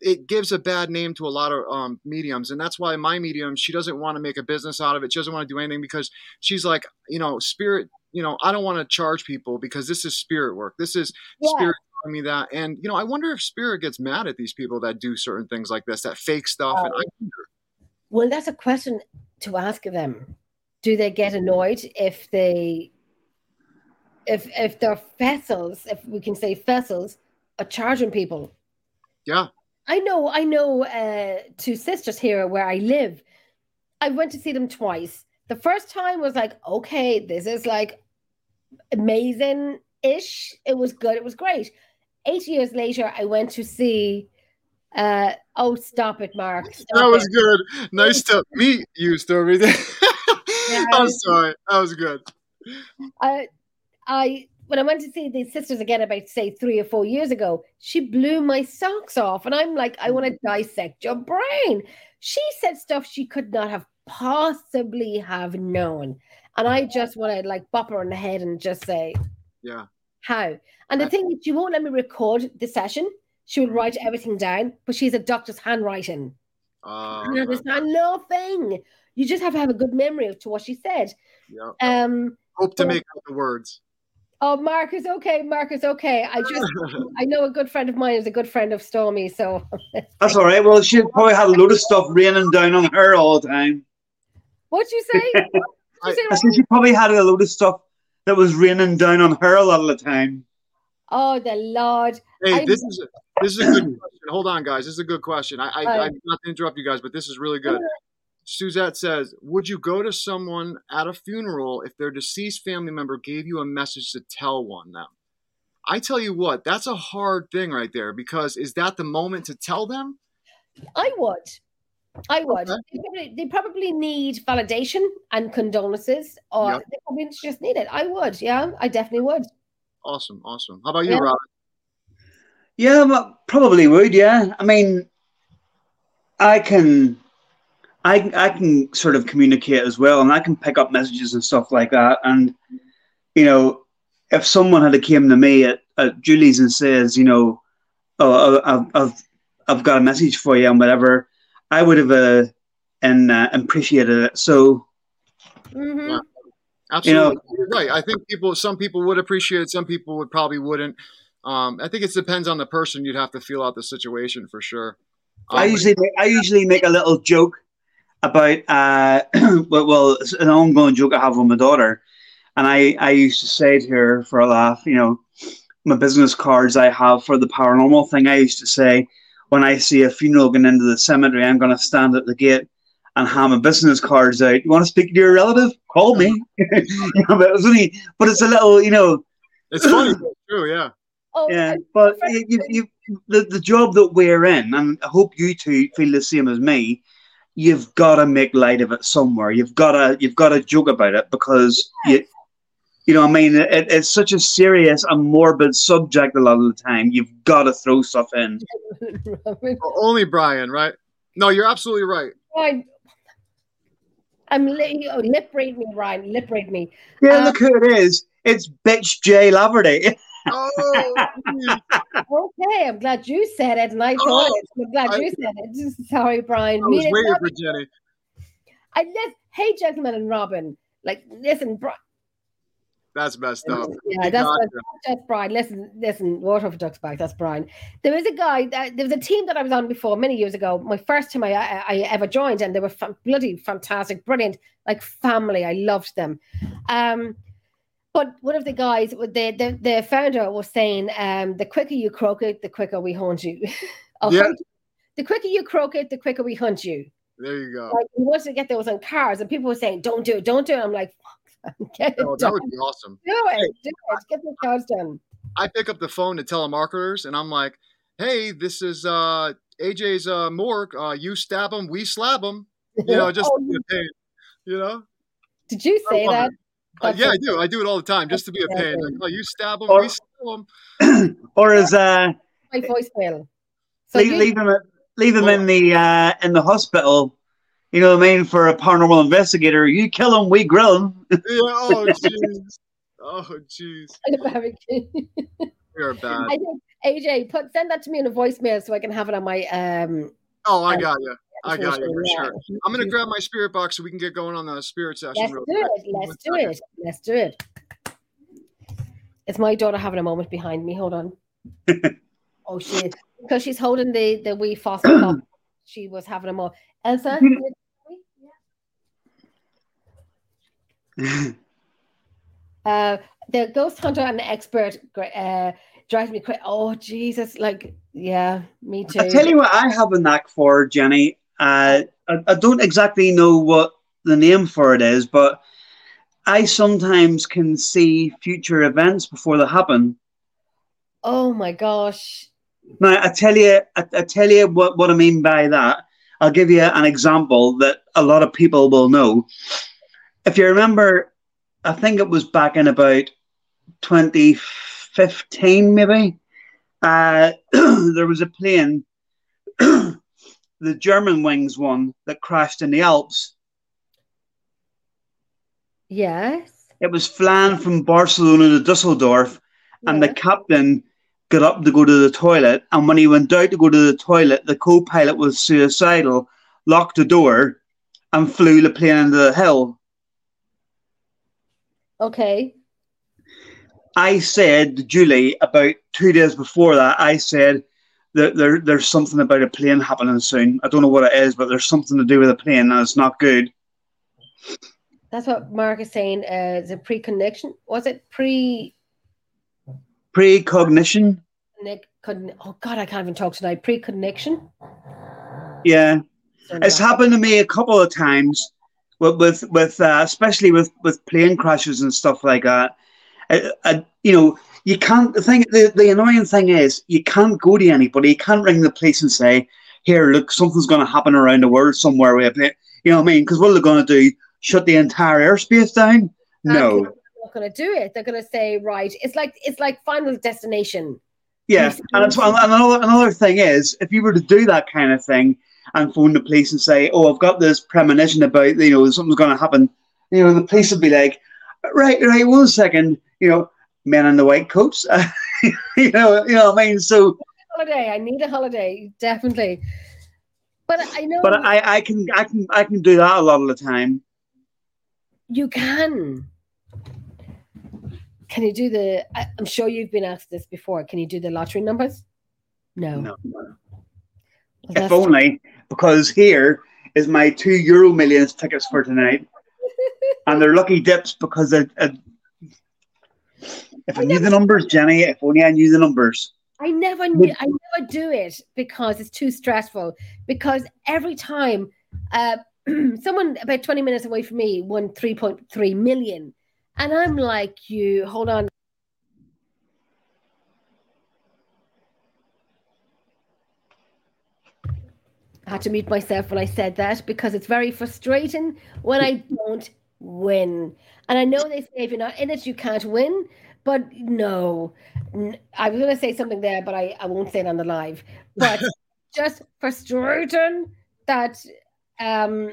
It gives a bad name to a lot of um, mediums, and that's why my medium she doesn't want to make a business out of it. She doesn't want to do anything because she's like, you know, spirit. You know, I don't want to charge people because this is spirit work. This is Yeah. spirit telling me that, and you know, I wonder if spirit gets mad at these people that do certain things like this, that fake stuff. and I wonder. Well, that's a question to ask them. Do they get annoyed if they, if if their vessels, if we can say vessels, are charging people? Yeah, I know, I know. Uh, two sisters here where I live. I went to see them twice. The first time was like, okay, this is like amazing ish. It was good. It was great. Eight years later, I went to see Uh, oh, stop it, Mark. Stop That was it. good. Nice to meet you, Stormy. I'm sorry. That was good. I, I when I went to see the sisters again about say three or four years ago, she blew my socks off, and I'm like, I want to dissect your brain. She said stuff she could not have possibly have known, and I just want to like bop her on the head and just say, Yeah. how. And the thing is, she won't let me record the session. She will write everything down, but she's a doctor's handwriting. Uh, I understand nothing. You just have to have a good memory of to what she said. yeah. Um. Hope to make out the words. Oh, Mark is okay, Mark is okay. I just, I know a good friend of mine is a good friend of Stormy, so That's all right. Well, she probably had a load of stuff raining down on her all the time. what'd you say? What'd you I- say, I said she probably had a load of stuff that was raining down on her a lot of the time. Oh, the Lord. Hey, this is a, this is a good question. Hold on, guys. This is a good question. I, I, Right. I not to interrupt you guys, but this is really good. Suzette says, "Would you go to someone at a funeral if their deceased family member gave you a message to tell one them?" I tell you what, that's a hard thing right there because is that the moment to tell them? I would. I would. Okay. They, probably, they probably need validation and condolences, or Yep. they probably just need it. I would. Yeah, I definitely would. Awesome, awesome. How about you, Yeah. Rob? Yeah, but probably would. Yeah, I mean, I can, I I can sort of communicate as well, and I can pick up messages and stuff like that. And you know, if someone had came to me at, at Julie's and says, you know, oh, I've I've I've got a message for you and whatever, I would have uh, and uh, appreciated it. So hmm Yeah. Absolutely, You You're right. I think people, some people would appreciate it, some people would probably wouldn't. Um, I think it depends on the person. You'd have to feel out the situation for sure. I Um, usually make, I usually make a little joke about uh well, well it's an ongoing joke I have with my daughter, and I I used to say to her for a laugh, you know, my business cards I have for the paranormal thing. I used to say when I see a funeral going into the cemetery, I'm going to stand at the gate and hand my business cards out. You want to speak to your relative? Call me. you know, but it was only, but it's a little, you know, it's funny, but true. Yeah. Oh, yeah, but you, you, you, the, the job that we're in, and I hope you two feel the same as me. You've got to make light of it somewhere. You've got to you've got to joke about it because you, you know, I mean, it, it's such a serious and morbid subject a lot of the time. You've got to throw stuff in. Only Bryan, right? No, you're absolutely right. Ryan, I'm li- oh, lip read me, Ryan. Lip read me. Yeah, Um, look who it is. It's bitch Jay Laverty. Oh, geez. Okay, I'm glad you said it, and I thought Oh, it. I'm glad I- you said it. Sorry, Bryan. I Me was waiting for Jennie. I let, hey, gentlemen and Robin. Like, listen, Bri- That's messed up. yeah, that's Gotcha. that's Bryan. Listen, listen. Water for ducks back. That's Bryan. There was a guy. That, there was a team that I was on before many years ago. My first time I I, I ever joined, and they were fa- bloody fantastic, brilliant, like family. I loved them. Um, but one of the guys, the the, the founder was saying, um, the quicker you croak it, the quicker we hunt you. Yeah. hunt you. The quicker you croak it, the quicker we hunt you. There you go. Like we wanted to get those on cars, and people were saying, "Don't do it, don't do it." I'm like, "Fuck, get it Oh, done. that would be awesome. Do it, do it, get the cars done." I pick up the phone to telemarketers, and I'm like, "Hey, this is uh, AJ's uh, morgue. Uh, you stab him, we slab him. You know, just Oh, to be a pain. You know? Did you say that? Uh, yeah, I do. I do it all the time, just to be a pain. Like, oh, you stab him, Or- we stab him. or as uh, My voicemail. So leave, you, leave him leave him in the uh, in the hospital. You know what I mean? For a paranormal investigator, you kill him, we grill him. Yeah. Oh, jeez. Oh, jeez. We are bad. I think AJ put send that to me in a voicemail so I can have it on my um. Oh, I got you. I got you for yeah. sure. I'm gonna grab my spirit box so we can get going on the spirit session. Let's real do quick. it. Let's do it. Let's do it. It's my daughter having a moment behind me. Hold on. oh, she is because she's holding the the wee fossil. She was having a moment. Elsa, uh, the ghost hunter and the expert uh, drives me crazy. Oh Jesus! Like, yeah, me too. I tell you what, I have a knack for Jennie. Uh, I, I don't exactly know what the name for it is, but I sometimes can see future events before they happen. oh my gosh! Now, I tell you, I, I tell you what, what I mean by that. I'll give you an example that a lot of people will know. If you remember, I think it was back in about 2015, maybe. Uh, there was a plane, the Germanwings one, that crashed in the Alps. Yes. It was flying from Barcelona to Dusseldorf, and the captain got up to go to the toilet. And when he went out to go to the toilet, the co pilot was suicidal, locked the door, and flew the plane into the hill. Okay. I said Julie about two days before that, I said that there, there's something about a plane happening soon. I don't know what it is, but there's something to do with a plane and it's not good. That's what Mark is saying. Uh, is it pre-connection? Was it pre? Precognition. Oh God, I can't even talk tonight. Pre-connection. Yeah. It's happened to me a couple of times with with, with uh, especially with, with plane crashes and stuff like that. Uh, uh, you know, you can't. The thing, the, the annoying thing is, you can't go to anybody. You can't ring the police and say, "Here, look, something's going to happen around the world somewhere." With it, you know what I mean? Because what are they going to do? Shut the entire airspace down? No. They're not going to do it. They're going to say, right, it's like it's like Final Destination. Yeah, Yes. and, it's, and another another thing is, if you were to do that kind of thing and phone the police and say, "Oh, I've got this premonition about you know something's going to happen," you know, the police would be like, "Right, right, one second, you know, men in the white coats, you know, you know what I mean." So, Holiday. I need a holiday, definitely. But I know but I, I can, I can, I can do that a lot of the time. you can. Can you do the? I, I'm sure you've been asked this before. Can you do the lottery numbers? No. No, Well, if only because here is my two Euro Millions tickets for tonight, and they're lucky dips because if I knew the numbers, Jennie, if only I knew the numbers. I never knew, I never do it because it's too stressful. Because every time uh, someone about 20 minutes away from me won 3.3 million. And I'm like, you hold on. Had to mute myself when I said that because it's very frustrating when I don't win. And I know they say if you're not in it, you can't win. But no, I was going to say something there, but I, I won't say it on the live. But just frustrating that um,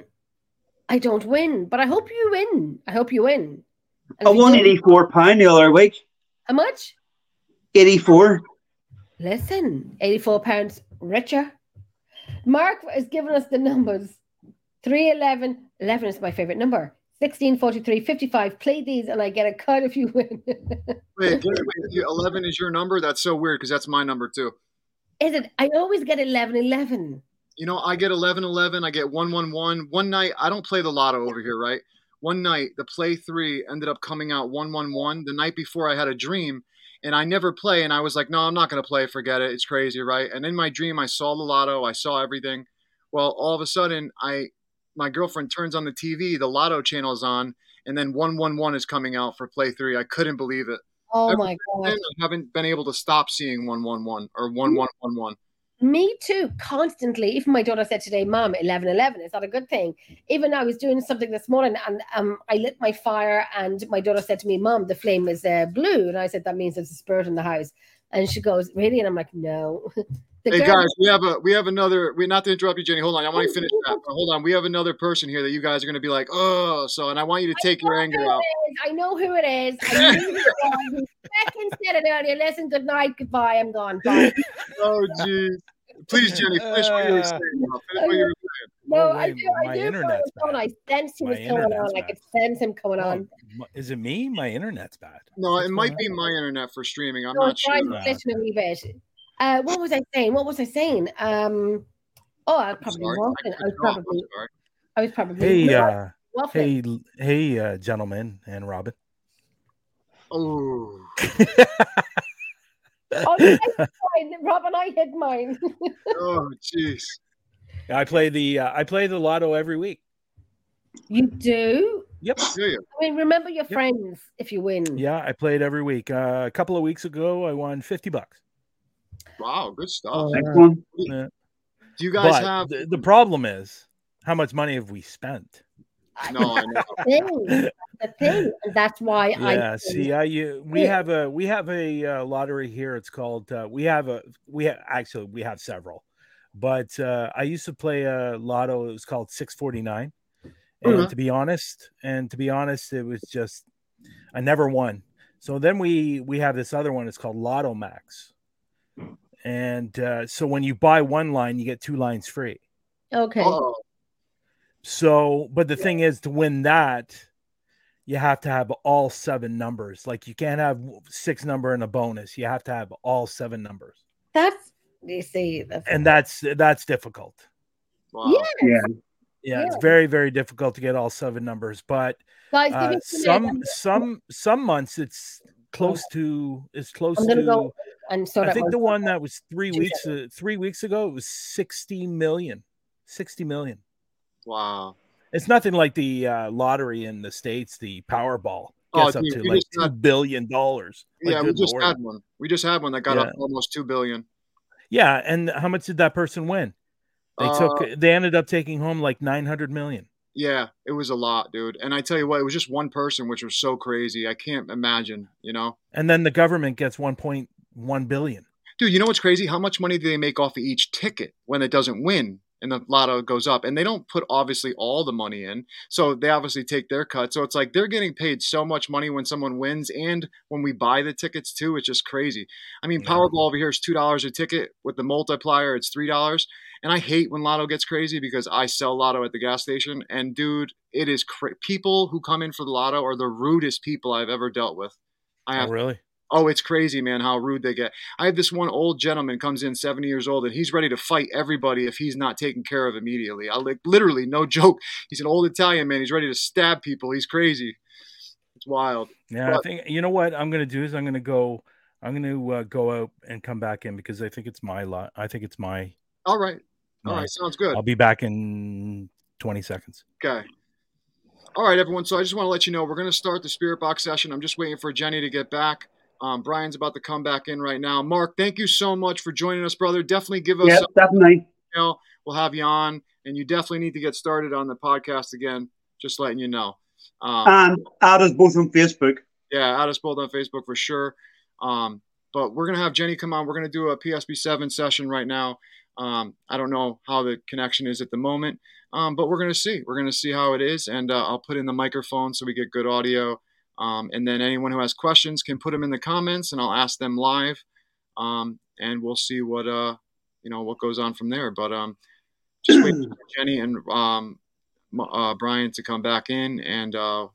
I don't win. But I hope you win. I hope you win. And I won eighty-four pound the other week. How much? Eighty-four. Listen, 84 pounds richer. Mark has given us the numbers 311. 11 is my favorite number. 16, 43, 55. Play these and I get a cut if you win. Wait, wait, wait, 11 is your number? That's so weird because that's my number too. is it? I always get 11, 11. You know, I get 11 11, I get 1 1 1. One night, I don't play the lotto over here, right? One night, the play three ended up coming out 1 1 1. The night before, I had a dream and I never play. And I was like, no, I'm not going to play. Forget it. It's crazy, right? And in my dream, I saw the lotto, I saw everything. Well, all of a sudden, I my girlfriend turns on the TV, the lotto channel is on, and then 111 is coming out for play three. I couldn't believe it. Oh my God. I haven't been able to stop seeing 111 or 1111. Mm. Me too, constantly. Even my daughter said today, Mom, 11 11 is not a good thing. Even I was doing something this morning and um, I lit my fire, and my daughter said to me, Mom, the flame is uh, blue. And I said, That means there's a spirit in the house. And she goes, Really? And I'm like, No. The Hey guys, we have a we have another. We not to interrupt you, Jennie. Hold on, I want to oh, finish that. But hold on, we have another person here that you guys are going to be like, oh, so, and I want you to take your anger out. I know who it is. I knew who it was. Who fucking said it earlier. Listen, good night, goodbye. I'm gone. Bye. Oh, jeez. Please, Jennie, finish what you were uh, saying. now. Finish what you were saying. No, Oh, I wait, do. I my do. internet's bad. I sensed he was coming internet's on. I bad. could sense him coming Oh, on. is it me? My internet's bad. No, What's it might be on? my internet for streaming. I'm No, not sure. try sure. to listen a wee bit. Uh, what was I saying? What was I saying? Um, oh, I was probably sorry. waffling. I I was cut you off. I'm probably. I was probably Hey, uh, hey, hey, uh, gentlemen and Robin. Oh, Oh, I hid. Robin, I hid mine. oh, jeez. I play the uh, I play the lotto every week. you do. Yep. I mean, remember your Yep. friends if you win. Yeah, I played every week. Uh, a couple of weeks ago, I won fifty bucks. Wow, good stuff. Oh, Next yeah. one. Do you guys but have? the, the problem is how much money have we spent? No, I know. That's the thing. That's why I Yeah, see, I you, we Yeah. have a we have a uh, lottery here. It's called uh, we have a we ha- actually we have several, but uh, I used to play a lotto. It was called six forty nine, and Mhm. to be honest, and to be honest, it was just I never won. So then we we have this other one. It's called Lotto Max, and uh, so when you buy one line, you get two lines free. okay. Oh, So, but the thing is, to win that, you have to have all seven numbers. Like you can't have six number and a bonus. You have to have all seven numbers, That's you see. That's and that's that's difficult. wow. yeah, Yeah. Yeah, it's very very difficult to get all seven numbers. But guys. uh, some some some months it's close to it's close I'm gonna to. go and sort I think the one that was three weeks uh, three weeks ago it was sixty million. Sixty million. Wow. It's nothing like the uh, lottery in the states, the Powerball Oh, gets up to like just two had- billion dollars. Like, yeah, we just Lord. had one. We just had one that got Yeah. up almost two billion. Yeah, and how much did that person win? They Uh, took they ended up taking home like 900 million. Yeah, it was a lot, dude. And I tell you what, it was just one person, which was so crazy. I can't imagine. You know, And then the government gets 1.1 billion. dude. You know what's crazy? How much money do they make off of each ticket when it doesn't win? And the lotto goes up, and they don't put obviously all the money in, so they obviously take their cut. So it's like they're getting paid so much money when someone wins, and when we buy the tickets too. It's just crazy. I mean. Powerball over here is two dollars a ticket. With the multiplier, it's three dollars. And I hate when Lotto gets crazy because I sell Lotto at the gas station, and dude, it is cra- people who come in for the Lotto are the rudest people I've ever dealt with. I Oh, have really? Oh, it's crazy, man, how rude they get. I have this one old gentleman comes in 70 years old and he's ready to fight everybody if he's not taken care of immediately. I like literally no joke. He's an old Italian man. He's ready to stab people. He's crazy. It's wild. Yeah, I think you know what I'm going to do is I'm going to go I'm going to uh, go out and come back in because I think it's my lot. I think it's my All right. All my- right, sounds good. I'll be back in 20 seconds. Okay. All right, everyone. So I just want to let you know we're going to start the Spirit Box session. I'm just waiting for Jennie to get back. Um, Bryan's about to come back in right now. Mark, thank you so much for joining us, brother. Definitely give us Yeah, definitely. email. We'll have you on, and you definitely need to get started on the podcast again. Just letting you know. Um, And add us both on Facebook. yeah, add us both on Facebook for sure. Um, but we're gonna have Jennie come on. We're gonna do a P-SB seven session right now. Um, I don't know how the connection is at the moment, um, but we're gonna see. We're gonna see how it is, and uh, I'll put in the microphone so we get good audio. Um, and then anyone who has questions can put them in the comments, and I'll ask them live. Um, and we'll see what uh, you know what goes on from there. But um, just waiting for Jennie and um, uh, Bryan to come back in, and uh,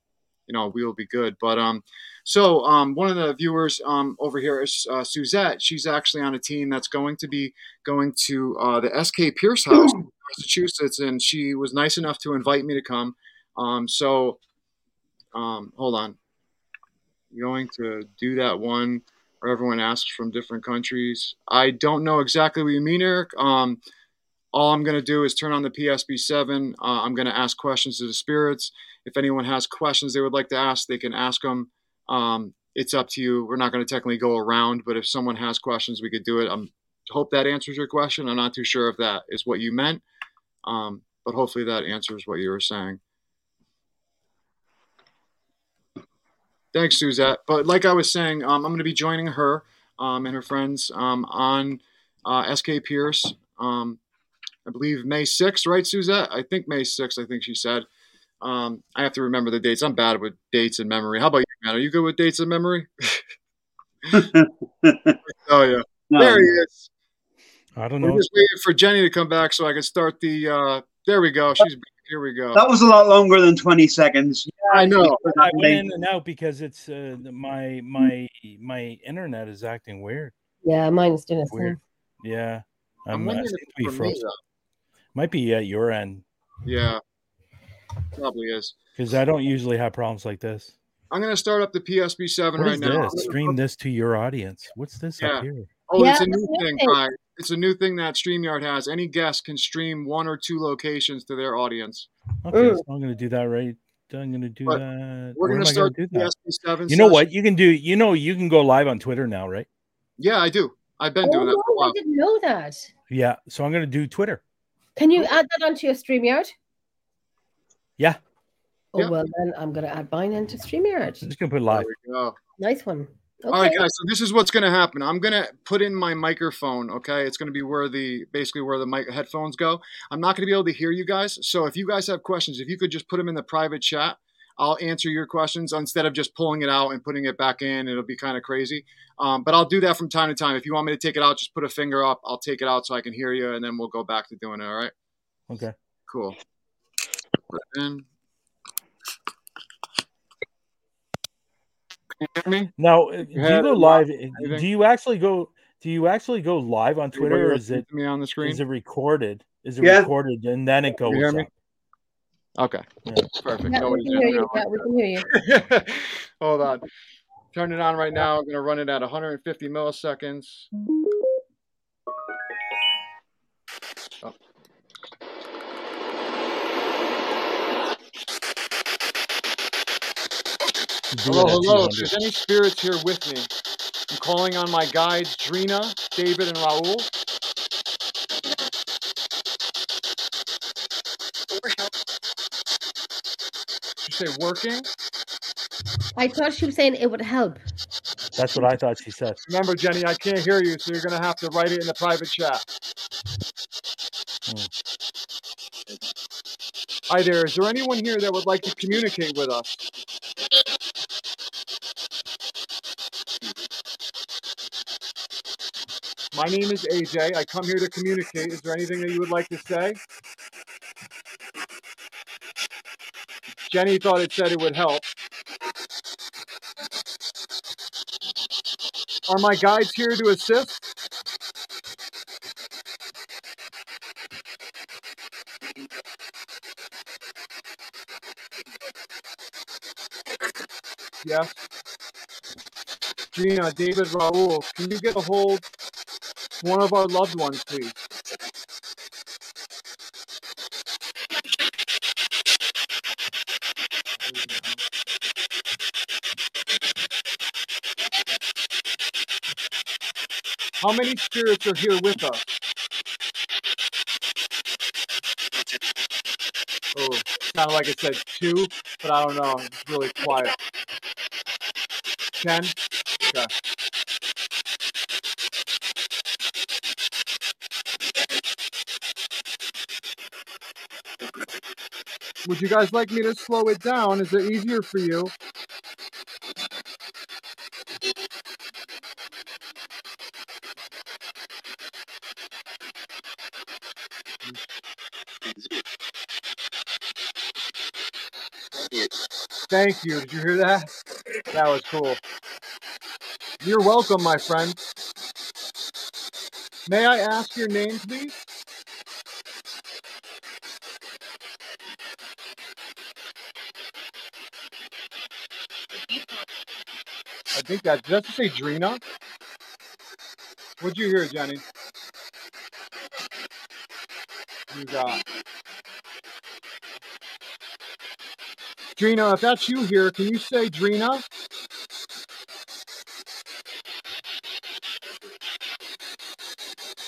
you know we will be good. But um, so um, one of the viewers um, over here is uh, Suzette. She's actually on a team that's going to be going to uh, the SK Pierce House, in Massachusetts, and she was nice enough to invite me to come. Um, so um, hold on, going to do that one where everyone asks from different countries. I don't know exactly what you mean, Eric. Um, all I'm going to do is turn on the P-SB7. Uh, I'm going to ask questions to the spirits. If anyone has questions they would like to ask, they can ask them. Um, it's up to you. We're not going to technically go around, but if someone has questions, we could do it. I um, hope that answers your question. I'm not too sure if that is what you meant, um, but hopefully that answers what you were saying. Thanks, Suzette. But like I was saying, um, I'm going to be joining her um, and her friends um, on uh, SK Pierce. Um, I believe May 6th, right, Suzette? I think May 6th, I think she said. Um, I have to remember the dates. I'm bad with dates and memory. How about you, man? Are you good with dates and memory? oh, yeah. No. There he is. I don't know. We're know. just waiting for Jennie to come back so I can start the. Uh, there we go. She's back. Here we go. That was a lot longer than 20 seconds. Yeah, I know. I went in and out because it's uh, my my my internet is acting weird. Yeah, mine is doing the Weird. same. Yeah, I'm I'm, uh, wondering if to be it's for me, frozen. Might be at your end. Yeah. Probably is. because I don't usually have problems like this. I'm going to start up the P-SB7 What right is now. This? Stream this to your audience. What's this Yeah. up here? Oh, it's a new that's thing, it. Guys. It's a new thing that StreamYard has. Any guest can stream one or two locations to their audience. Okay, so I'm gonna do that right. I'm gonna do But that. We're going am to I start do the that? PSP 7. You know session. what? You can do. You know, you can go live on Twitter now, right? Yeah, I do. I've been Oh, doing that for a no, I didn't know that. Yeah. So I'm gonna do Twitter. Can you add that onto your StreamYard? Yeah. Oh, Yeah. well, then I'm going to add mine into I'm StreamYard. just gonna put There live. we go. Nice one. Okay. All right, guys. So this is what's going to happen. I'm going to put in my microphone. Okay, it's going to be where the basically where the mic headphones go. I'm not going to be able to hear you guys. So if you guys have questions, if you could just put them in the private chat, I'll answer your questions instead of just pulling it out and putting it back in. It'll be kind of crazy. Um, but I'll do that from time to time. If you want me to take it out, just put a finger up. I'll take it out so I can hear you, and then we'll go back to doing it. All right. Okay. Cool. Put it in. Can you hear me? Now, uh, do you go live? anything? Do you actually go? Do you actually go live on Twitter, or is it me on the screen? is it recorded? Is it Yeah. recorded and then it goes hear me? up? Okay. Yeah. Perfect. Yeah, we can hear you. Yeah, we can hear you. Hold on. Turn it on right now. I'm going to run it at 150 milliseconds. Oh. Hello, hello. If 200. there's any spirits here with me, I'm calling on my guides, Drina, David, and Raul. Did you say working? I thought she was saying it would help. That's what I thought she said. Remember, Jennie, I can't hear you, so you're going to have to write it in the private chat. Hmm. Hi there. Is there anyone here that would like to communicate with us? My name is AJ. I come here to communicate. Is there anything that you would like to say? Jennie thought it said it would help. Are my guides here to assist? Yes. Gina, David, Raul, can you get a hold one of our loved ones, please? How many spirits are here with us? Oh, kind of like it said two, but I don't know. It's really quiet. Ten? Okay. Would you guys like me to slow it down? Is it easier for you? Thank you. Did you hear that? That was cool. You're welcome, my friend. May I ask your name, please? Think that did that say Drina? What'd you hear, Jennie? You got Drina, if that's you here, can you say Drina?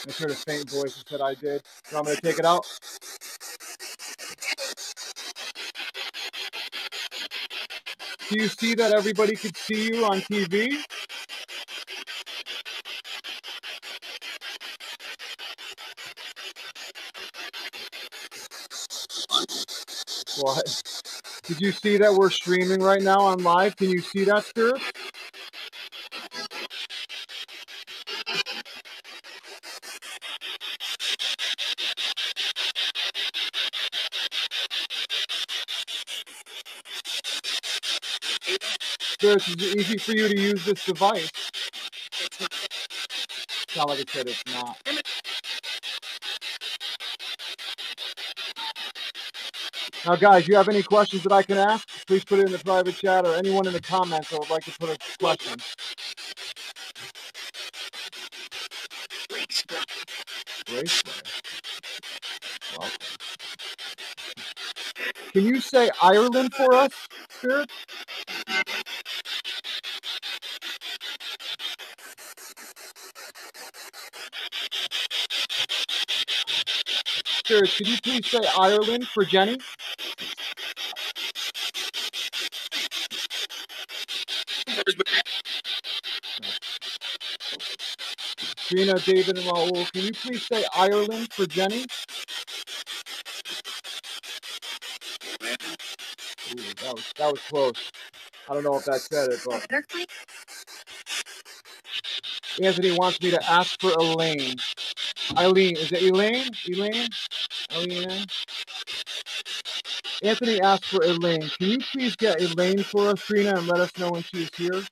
I heard a faint voice and said I did. So I'm gonna take it out. Do you see that everybody could see you on TV? What? Did you see that we're streaming right now on live? Can you see that, Spirit? Spirit, is easy for you to use this device? It's not like it said it's not. Now, guys, you have any questions that I can ask? Please put it in the private chat or anyone in the comments that would like to put a question. Can you say Ireland for us, Spirit? Spirits, could you please say Ireland for Jennie? Drina, David, and Raul, can you please say Ireland for Jennie? Ooh, that was that was close. I don't know if that said it, but Anthony wants me to ask for Elaine. Eileen, is it Elaine? Elaine? Anthony asked for Elaine. Can you please get Elaine for us, Drina, and let us know when she's here?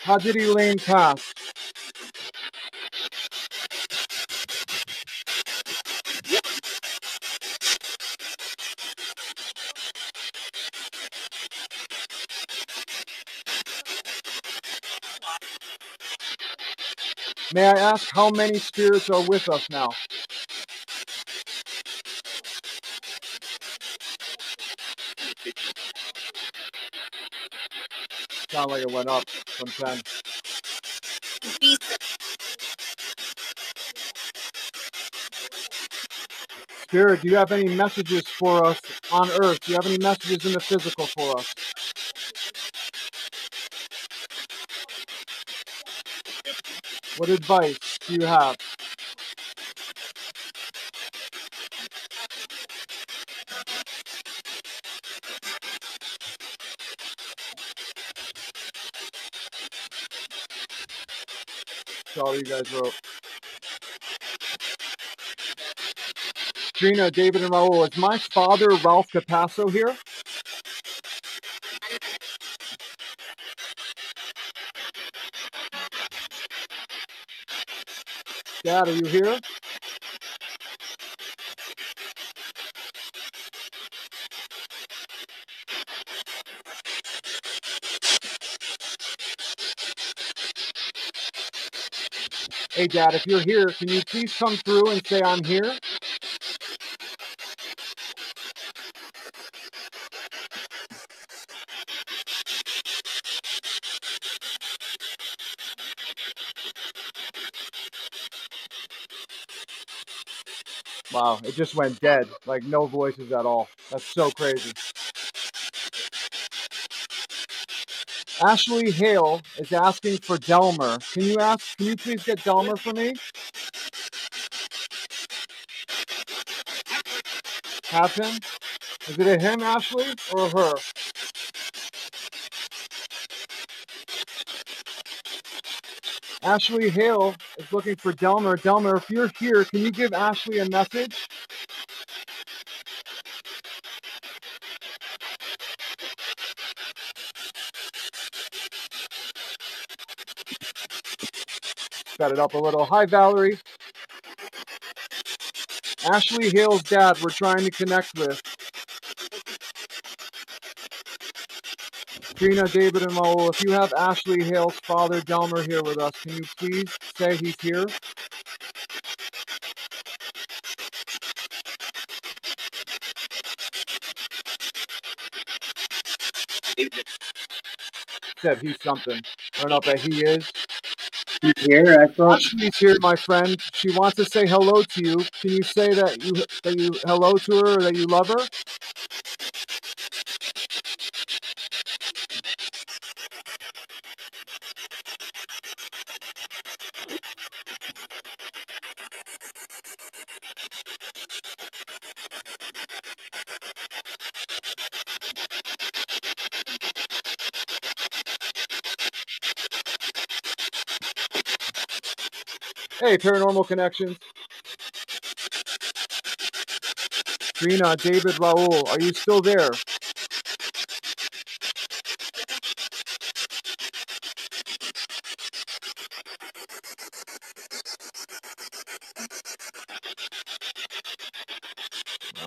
How did Elaine pass? May I ask how many spirits are with us now? Sound like it went up from 10. Spirit, do you have any messages for us on earth? Do you have any messages in the physical for us? What advice do you have? All you guys wrote. Drina, David, and Raul. Is my father Ralph Capasso here? Dad, are you here? Hey, Dad, if you're here, can you please come through and say I'm here? Wow, it just went dead. Like no voices at all. That's so crazy. Ashley Hale is asking for Delmer. Can you ask can you please get Delmer for me? Have him? Is it a him, Ashley, or her? Ashley Hale is looking for Delmer. Delmer, if you're here, can you give Ashley a message? Set it up a little. Hi, Valerie. Ashley Hale's dad, we're trying to connect with. Drina, David, and Raul, if you have Ashley Hale's father, Delmer, here with us, can you please say he's here? Said he's something. I don't know if that he is. She's here, I thought. Ashley's here, my friend. She wants to say hello to you. Can you say that you that you hello to her or that you love her? Paranormal Connections. Drina, David, Raul, are you still there?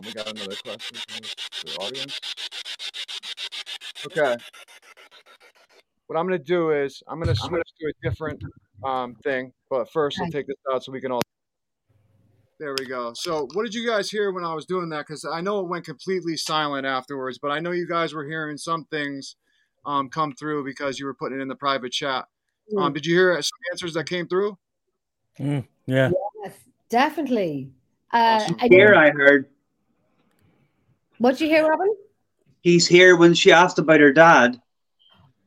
We got another question from the audience. Okay. What I'm going to do is I'm going to switch to a different um, thing. But first, I'll take this out so we can all. There we go. So, what did you guys hear when I was doing that? Because I know it went completely silent afterwards, but I know you guys were hearing some things um, come through because you were putting it in the private chat. Um, did you hear some answers that came through? Mm, yeah. Yes, definitely. Uh, Awesome. I Here I heard what you hear, Robin? he's here when she asked about her dad,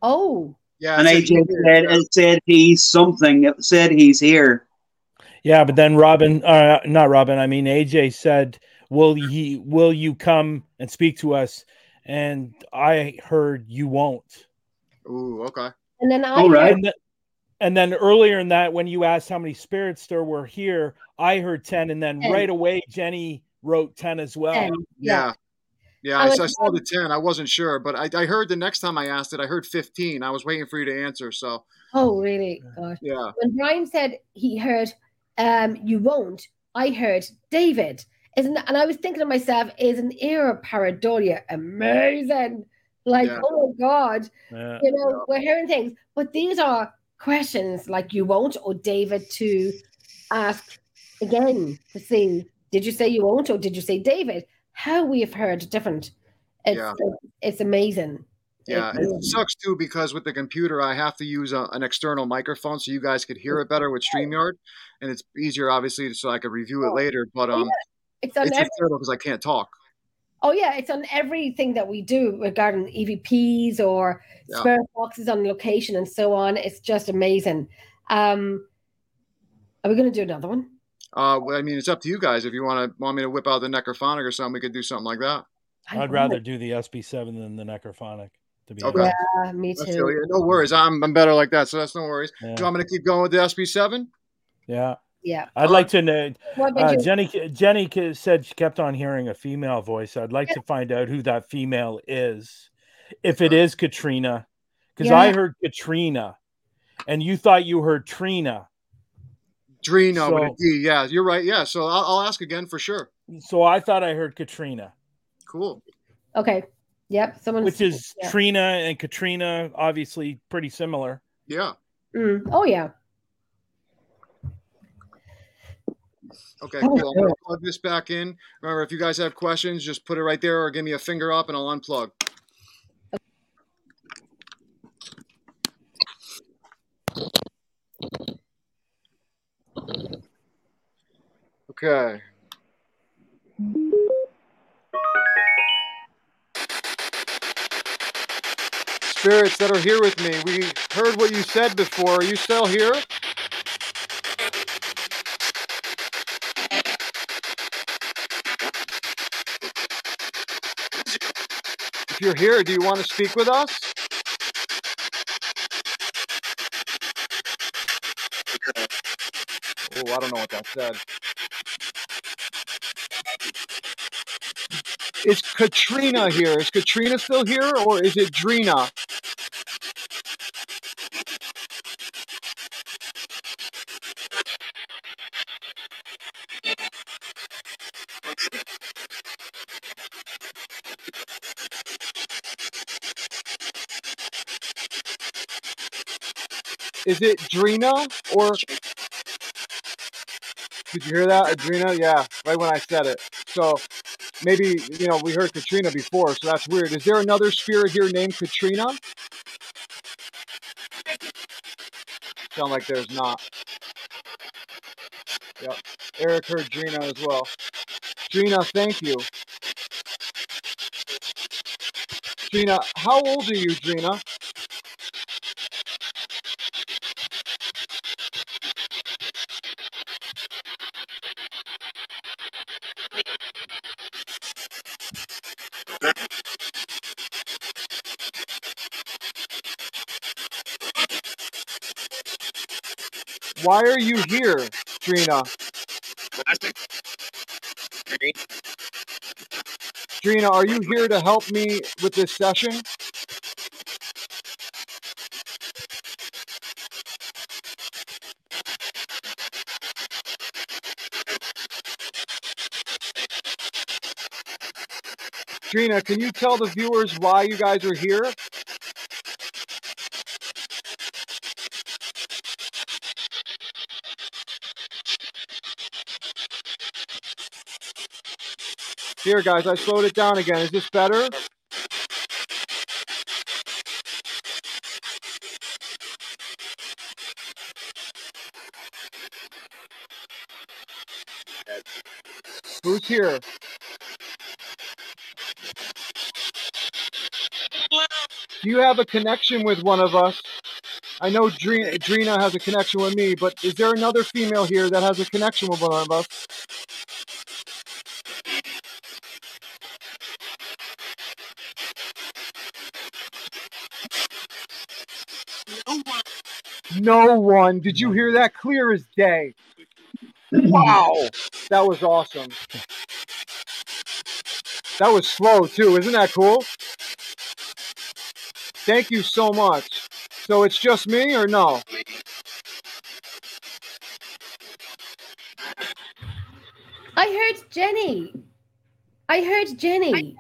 Oh, Yeah. and AJ said it said he's something. It said he's here. Yeah, but then Robin, uh, not Robin. I mean, AJ said, "Will he? Will you come and speak to us?" And I heard you won't. Ooh, okay. and then I All right. heard- And, th- and then earlier in that, when you asked how many spirits there were here, I heard ten, and then Ten. right away Jennie wrote ten as well. ten, Yeah. Yeah, I I, was- I saw the 10. I wasn't sure, but I, I heard the next time I asked it, I heard 15. I was waiting for you to answer. So, Oh, really? Gosh. yeah. When Bryan said he heard, um, you won't, I heard David. Isn't and I was thinking to myself, is an era pareidolia amazing? Like, Yeah. oh my god, Yeah. you know, we're hearing things, but these are questions like you won't, or David to ask again to see, did you say you won't, or did you say David? How we have heard different. It's Yeah. it's amazing. Yeah, It's- it sucks too because with the computer, I have to use a, an external microphone so you guys could hear it better with StreamYard. And it's easier, obviously, so I could review it Oh. later. But um, It's on it's every, because I can't talk. oh yeah, it's on everything that we do regarding EVPs or Yeah. spirit boxes on location and so on. It's just amazing. Um, are we going to do another one? Uh, I mean, it's up to you guys. If you want to want me to whip out the necrophonic or something, we could do something like that. I I'd rather do the SB7 than the Necrophonic. To be Okay. honest. Yeah, me too. feel you. No worries. I'm, I'm better like that, so that's no worries. Yeah. Do you want me to keep going with the SB7? yeah. Yeah. I'd like to know. Uh, you? Jennie Jennie said she kept on hearing a female voice. I'd like to find out who that female is. If it is Katrina, because I heard Katrina, and you thought you heard Trina. Drina with a So- D. Yeah, you're right. Yeah, so I'll, I'll ask again for sure. So I thought I heard Katrina, Cool. Okay. Yep. Someone. which is yeah. Trina and Katrina, obviously pretty similar. Yeah. Mm. Oh yeah. Okay, Oh, cool. I'm gonna plug this back in. Remember, if you guys have questions, just put it right there or give me a finger up and I'll unplug. Okay. Spirits that are here with me, we heard what you said before. Are you still here? If you're here, do you want to speak with us? Oh, I don't know what that said. Is Katrina here? Is Katrina still here or is it Drina? Is it Drina or did you hear that? Adrena? Yeah, right when I said it. So maybe you know we heard Katrina before, so that's weird. Is there another spirit here named Katrina? Sound like there's not. Yep. Eric heard Gina as well. Gina, thank you. Gina, how old are you, Drina? Why are you here, Drina? Drina, are you here to help me with this session? Drina, can you tell the viewers why you guys are here? Here, guys, I slowed it down again. Is this better? Who's here? Do you have a connection with one of us? I know Drina, Drina has a connection with me, but is there another female here that has a connection with one of us? No one. Did you hear that? Clear as day. Wow. That was awesome. That was slow too. Isn't that cool? Thank you so much. So it's just me or no? I heard Jennie. I heard Jennie.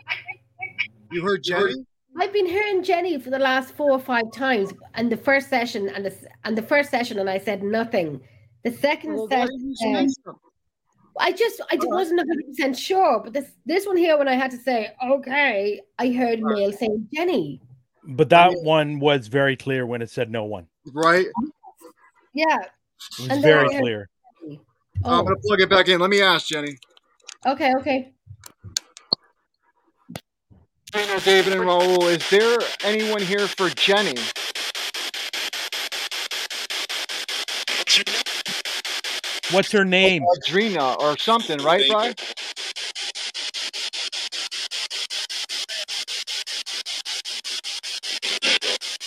You heard Jennie? I've been hearing Jennie for the last four or five times, and the first session and the and the first session, and I said nothing. The second Well, session, are you saying something? I just I All right. wasn't hundred percent sure, but this this one here, when I had to say okay, I heard All right. male saying Jennie. But that one was very clear when it said no one. Right? Yeah. It was And very I heard- clear. I'm Oh, gonna plug it back in. Let me ask Jennie. okay, okay. Drina, David, and Raul, is there anyone here for Jennie? What's her name? Oh, Adrina or something, right, Bryan?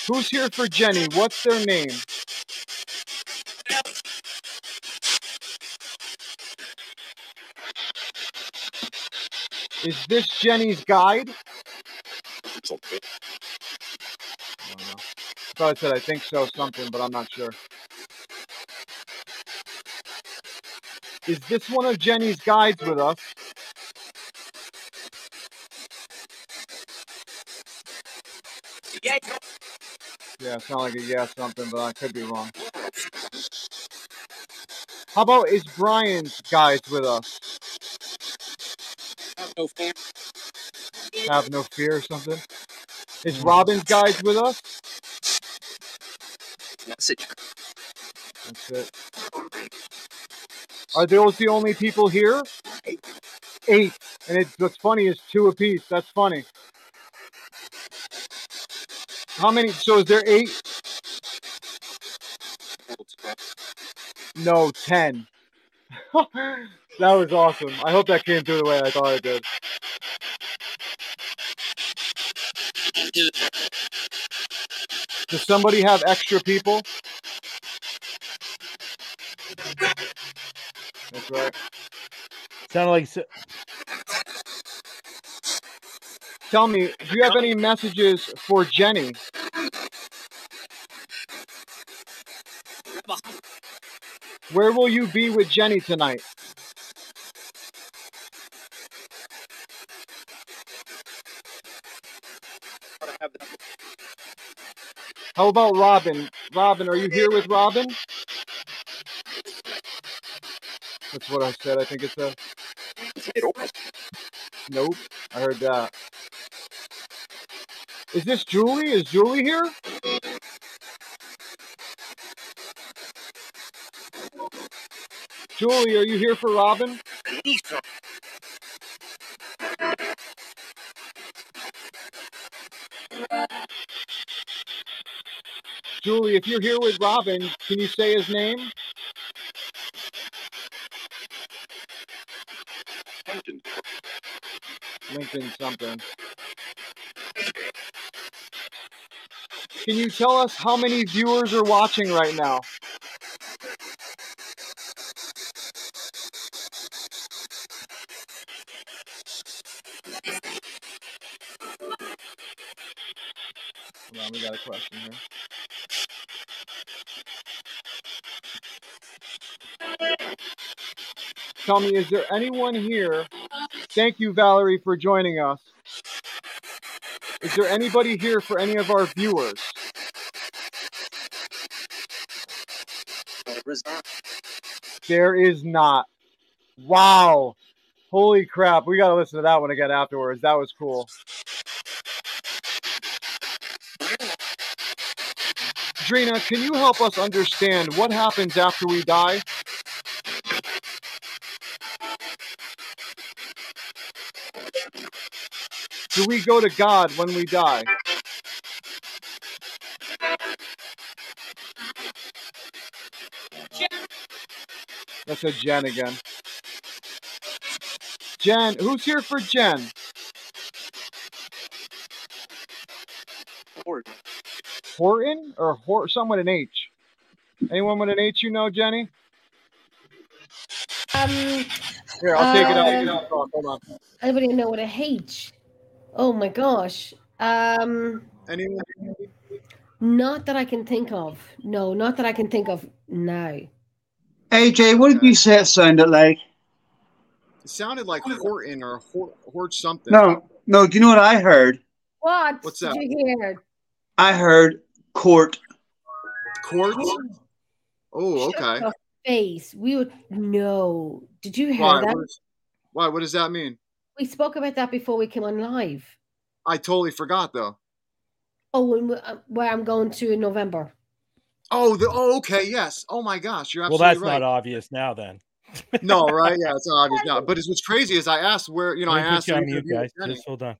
Who's here for Jennie? What's their name? Is this Jennie's guide? I don't. Thought I said I think so, something, but I'm not sure. Is this one of Jennie's guides with us? Yeah, it sounded like a yes something, but I could be wrong. How about is Bryan's guides with us? Have no fear. Have no fear or something? Is Robin's guys with us? That's it. Are those the only people here? Eight. And it's what's funny is two apiece. That's funny. How many? So is there eight? No, ten. that was awesome. I hope that came through the way I thought it did. Does somebody have extra people? That's right. Sounded like s- Tell me, do you have any messages for Jennie? Where will you be with Jennie tonight? How about Robin? Robin, are you here with Robin? That's what I said. I think it's a. Nope. I heard that. Is this Julie? Is Julie here? Julie, are you here for Robin? Julie, if you're here with Robin, can you say his name? Lincoln something. Can you tell us how many viewers are watching right now? Hold on, we got a question here. Tell me, is there anyone here? Thank you, Valerie, for joining us. Is there anybody here for any of our viewers? There is not. Wow. Holy crap! We gotta listen to that one again afterwards. That was cool. Drina, can you help us understand what happens after we die? Do we go to God when we die? That's a Jen again. Jen, who's here for Jen? Horton Horton or Hor- someone with an H? Anyone with an H you know, Jennie? Um, Here, I'll take it out. Uh, Take it out. Hold on. anybody know what a H? Oh my gosh. Um, Anyone? not that I can think of. No, not that I can think of now. AJ, what did you say it sounded like? It sounded like Horton or Hort, Hort something. No, no. Do you know what I heard? What What's did that? you hear? I heard court. Court. Oh, Shut okay. Face. We would no. Did you hear Why? that? What, is, why? What does that mean? We spoke about that before we came on live. I totally forgot though. Oh, and uh, where I'm going to in November. Oh, the, oh, okay, yes. Oh my gosh, you're absolutely Well, that's right. not obvious now. Then no, right? Yeah, it's obvious now. But it's what's crazy is I asked where you know I asked you on mute, guys. Just hold on.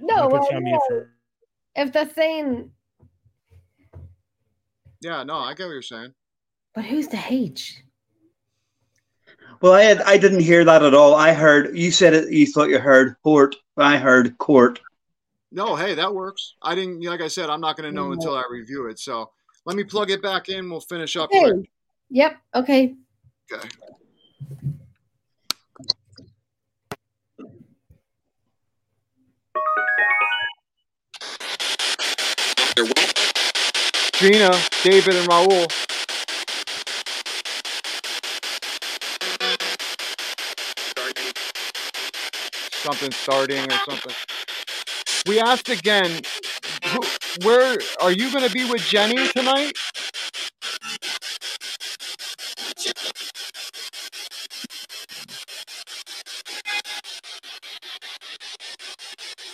No, well, on mute no. for- if they're saying, Yeah, no, I get what you're saying. but who's the H? Well, I had, I didn't hear that at all. I heard you said it. You thought you heard court. I heard court. No, hey, that works. I didn't like I said, I'm not gonna know No. until I review it. So let me plug it back in, we'll finish up Okay. quick. Yep. Okay. Okay. Gina, David, and Raul. Something starting or something. We asked again, who, where are you going to be with Jennie tonight?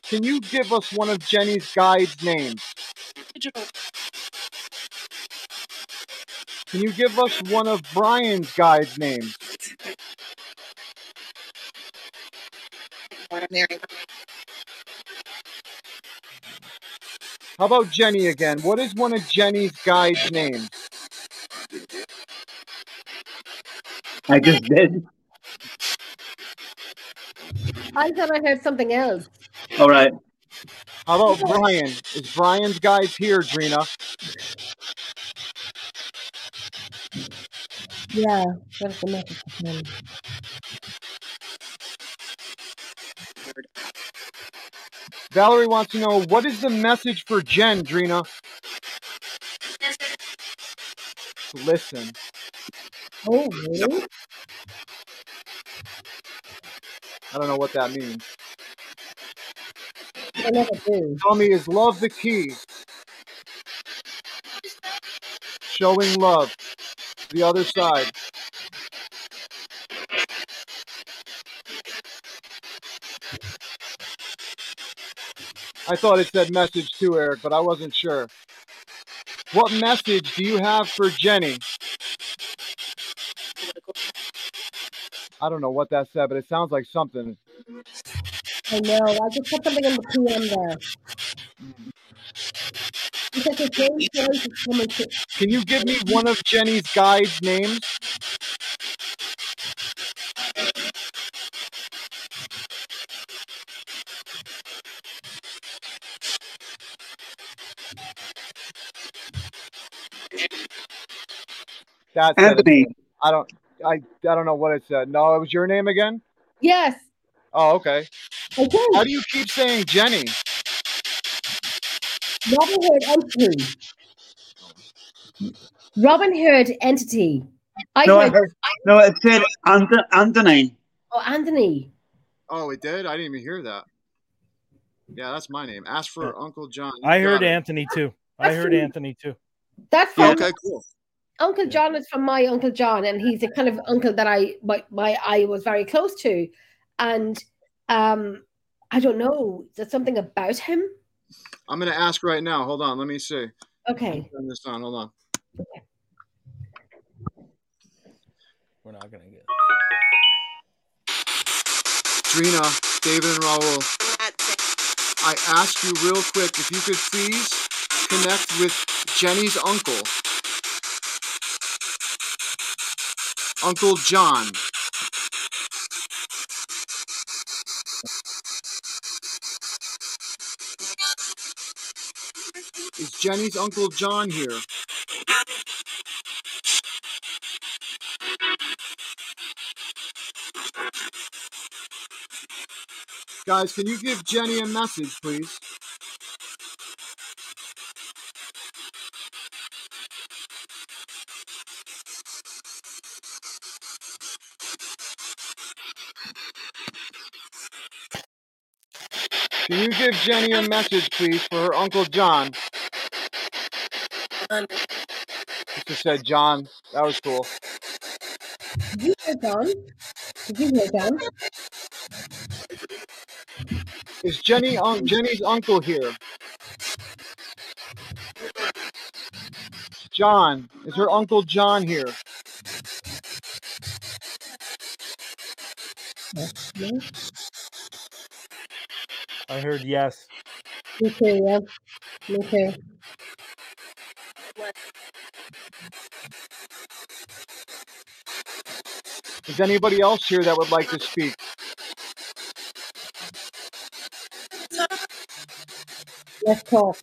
Can you give us one of Jennie's guides' names? Can you give us one of Bryan's guides' names? How about Jennie again? What is one of Jennie's guides' names? I just did. I thought I heard something else. All right. How about Bryan? Is Bryan's guides here, Drina? Yeah. That's the message. Um, Valerie wants to know what is the message for Jen, Drina? Listen. Oh, really? I don't know what that means. Me, is love the key? Showing love. The other side. I thought it said message too, Eric, but I wasn't sure. What message do you have for Jennie? I don't know what that said, but it sounds like something. I know. I just put something in the PM there. It's like a James is coming to. Can you give me one of Jennie's guides' names? That's it. Anthony. I don't. I. I don't know what it said. No, it was your name again. Yes. Oh, okay. Okay. How do you keep saying Jennie? Robin Hood entity. Robin Hood entity. I No, I heard, heard. No, it said Ant- Anthony. oh Anthony. Oh, it did. I didn't even hear that. Yeah, that's my name. Ask for Yeah. Uncle John. You I heard it. Anthony too. I heard. Anthony too. That's Oh, okay, cool. Uncle John is from my Uncle John, and he's a kind of uncle that I my, my I was very close to. and um, I don't know. Is that something about him? I'm gonna ask right now. Hold on, let me see. Okay. Turn this on. Hold on. We're not gonna get. Drina, David, and Raul. I ask you real quick if you could please connect with Jennie's uncle, Uncle John. Is Jennie's Uncle John here? Guys, can you give Jennie a message, please? Give Jennie a message, please, for her Uncle John? Um, Just said John. That was cool. Did you hear John? Did you hear John? Is Jennie un- Jennie's uncle here? John. Is her Uncle John here? No? I heard yes. Too, yeah. Too. Is anybody else here that would like to speak? Let's talk.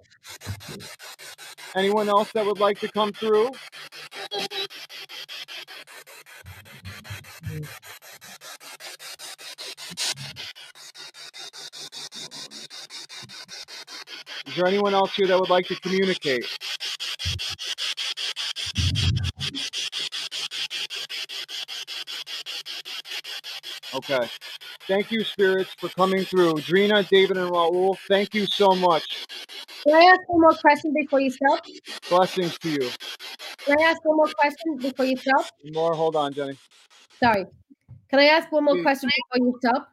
Anyone else that would like to come through? There anyone else here that would like to communicate? Okay. Thank you, spirits, for coming through. Drina, David, and Raul, thank you so much. Can I ask one more question before you stop? Blessings to you. Can I ask one more question before you stop? More, hold on, Jennie. Sorry. Can I ask one more Please. question before you stop?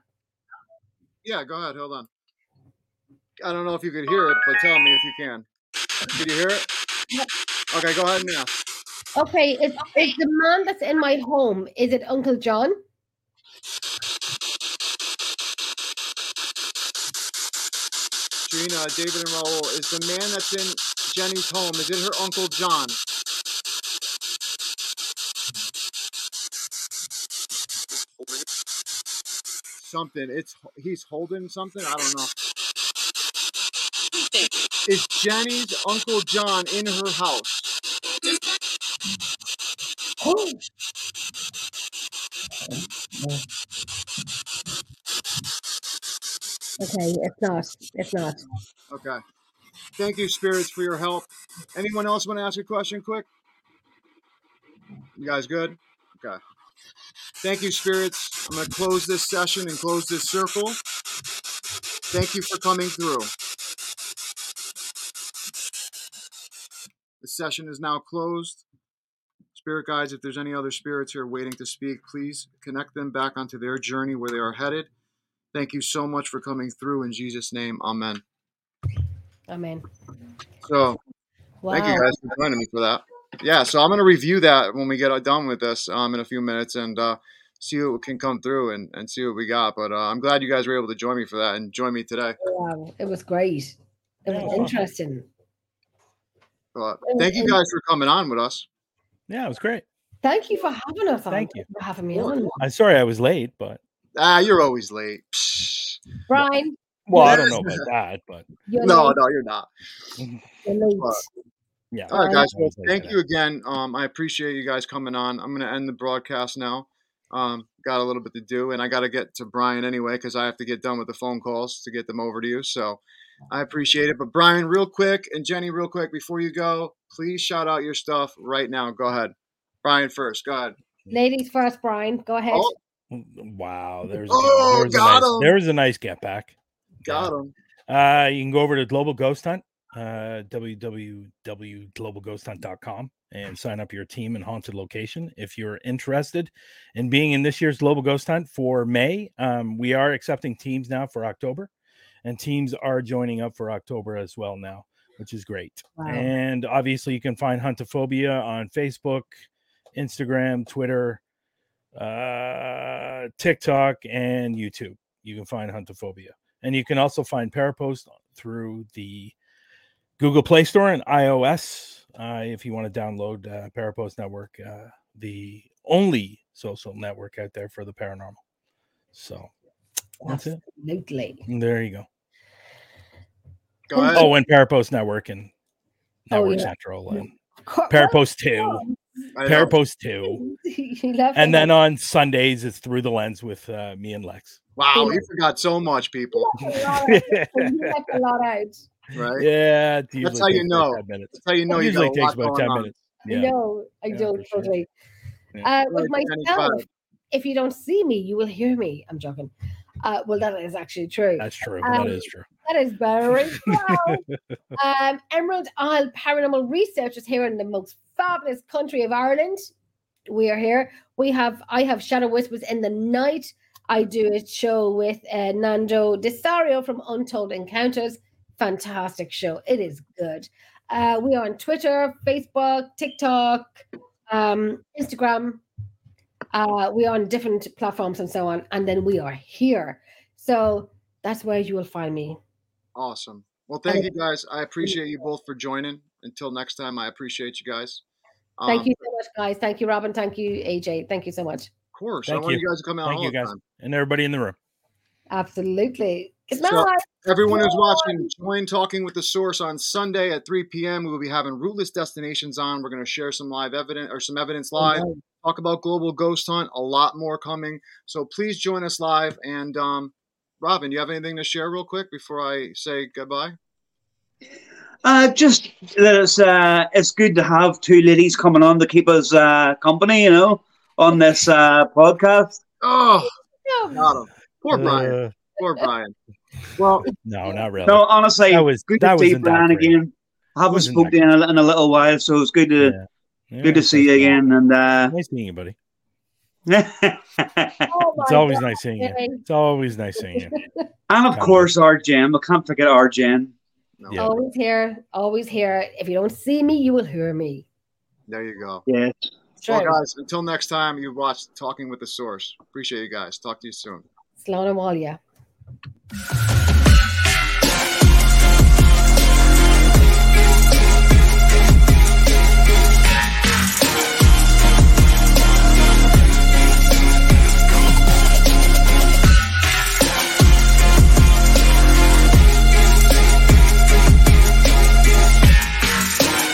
Yeah, go ahead. Hold on. I don't know if you could hear it, but tell me if you can. Did you hear it? Yep. Okay, go ahead and ask. Okay, is, is the man that's in my home, is it Uncle John? Drina, David, and Raul, is the man that's in Jennie's home, is it her Uncle John? Something. It's he's holding something. I don't know. Is Jennie's Uncle John in her house? Oh. Okay, it's not. It's not. Okay. Thank you, spirits, for your help. Anyone else want to ask a question quick? You guys good? Okay. Thank you, spirits. I'm going to close this session and close this circle. Thank you for coming through. The session is now closed. Spirit guides, if there's any other spirits here waiting to speak, please connect them back onto their journey where they are headed. Thank you so much for coming through. In Jesus' name, amen. Amen. So, Wow. Thank you guys for joining me for that. Yeah, so I'm going to review that when we get done with this um, in a few minutes and uh, see what can come through and, and see what we got. But uh, I'm glad you guys were able to join me for that and join me today. Wow, it was great. It was interesting. But thank you guys for coming on with us. Yeah, it was great. Thank you for having us on. Thank you. For having me on. I'm sorry I was late, but Ah, you're always late. Psh. Bryan, well, I don't know about that, but you're No, late. no, you're not. You're late. But- yeah. All right, guys. Well, thank you again. Um, I appreciate you guys coming on. I'm going to end the broadcast now. Um, got a little bit to do, and I got to get to Bryan anyway because I have to get done with the phone calls to get them over to you. So I appreciate it. But Bryan, real quick, and Jennie, real quick, before you go, please shout out your stuff right now. Go ahead. Bryan first. Go ahead. Ladies first, Bryan. Go ahead. Oh, Wow, there's Oh, there's a got nice, him. there's a nice get back. got him. Uh, you can go over to Global Ghost Hunt uh, www.globalghosthunt.com and sign up your team and haunted location. If you're interested in being in this year's Global Ghost Hunt for May, um, we are accepting teams now for October, and teams are joining up for October as well now, which is great. Wow. And obviously, you can find Huntaphobia on Facebook, Instagram, Twitter, uh, TikTok, and YouTube. You can find Huntaphobia. And you can also find Parapost through the Google Play Store and iOS uh, if you want to download uh, Parapost Network, uh, the only social network out there for the paranormal. So that's it. Absolutely. There you go. Go ahead. Oh, and Parapost Network and Oh, Network yeah. Central and Co- Parapost 2. I know. Parapost 2. And then on Sundays, it's Through the Lens with uh, me and Lex. Wow, you forgot so much, people. You left a lot out. You left a lot out. Right? Yeah, That's how you know. That's how you know It you usually takes about 10 on. minutes. Yeah. No, I Yeah, don't for sure. totally. Yeah. Uh, with Like Danny myself, if you don't see me, you will hear me. I'm joking. Uh, well, that is actually true. That's true. Um, that is true. That is very true. um, Emerald Isle Paranormal Researchers here in the most fabulous country of Ireland. We are here. We have I have Shadow Whispers in the night. I do a show with uh, Nando Desario from Untold Encounters. Fantastic show. It is good. Uh, we are on Twitter, Facebook, TikTok, um, Instagram. Uh, we are on different platforms and so on. And then we are here. So that's where you will find me. Awesome. Well, thank you guys. I appreciate you both for joining. Until next time, I appreciate you guys. Um, Thank you so much, guys. Thank you, Robin. Thank you, AJ. Thank you so much. Of course. Thank I want you. you. guys to come out Thank all you, guys. time. And everybody in the room. Absolutely. Good So- night. Everyone who's watching, join Talking with the Source on Sunday at 3 p.m. We will be having Rootless Destinations on. We're going to share some live evidence or some evidence live. Talk about Global Ghost Hunt. A lot more coming. So please join us live. And um, Robin, do you have anything to share real quick before I say goodbye? Uh, just that it's uh, it's good to have two ladies coming on to keep us uh, company, you know, on this uh, podcast. Oh, No. got him. Poor Bryan. Uh, Poor Bryan. Well, no, not really. No, honestly, That was- good that to see wasn't that Bryan again. I haven't Wasn't spoken to you in a, in a little while, so it's good to Yeah. Yeah, good to see you nice- again. And uh, Nice meeting you, buddy. Oh It's always God, nice seeing you. It's always nice seeing you. and of course, our Jen. I can't forget our Jen. no, Yeah. Always here. Always here. If you don't see me, you will hear me. there you go. Yeah. It's Well, guys, until next time, you watch Talking with the Source. Appreciate you guys. Talk to you soon. Slán abhaile.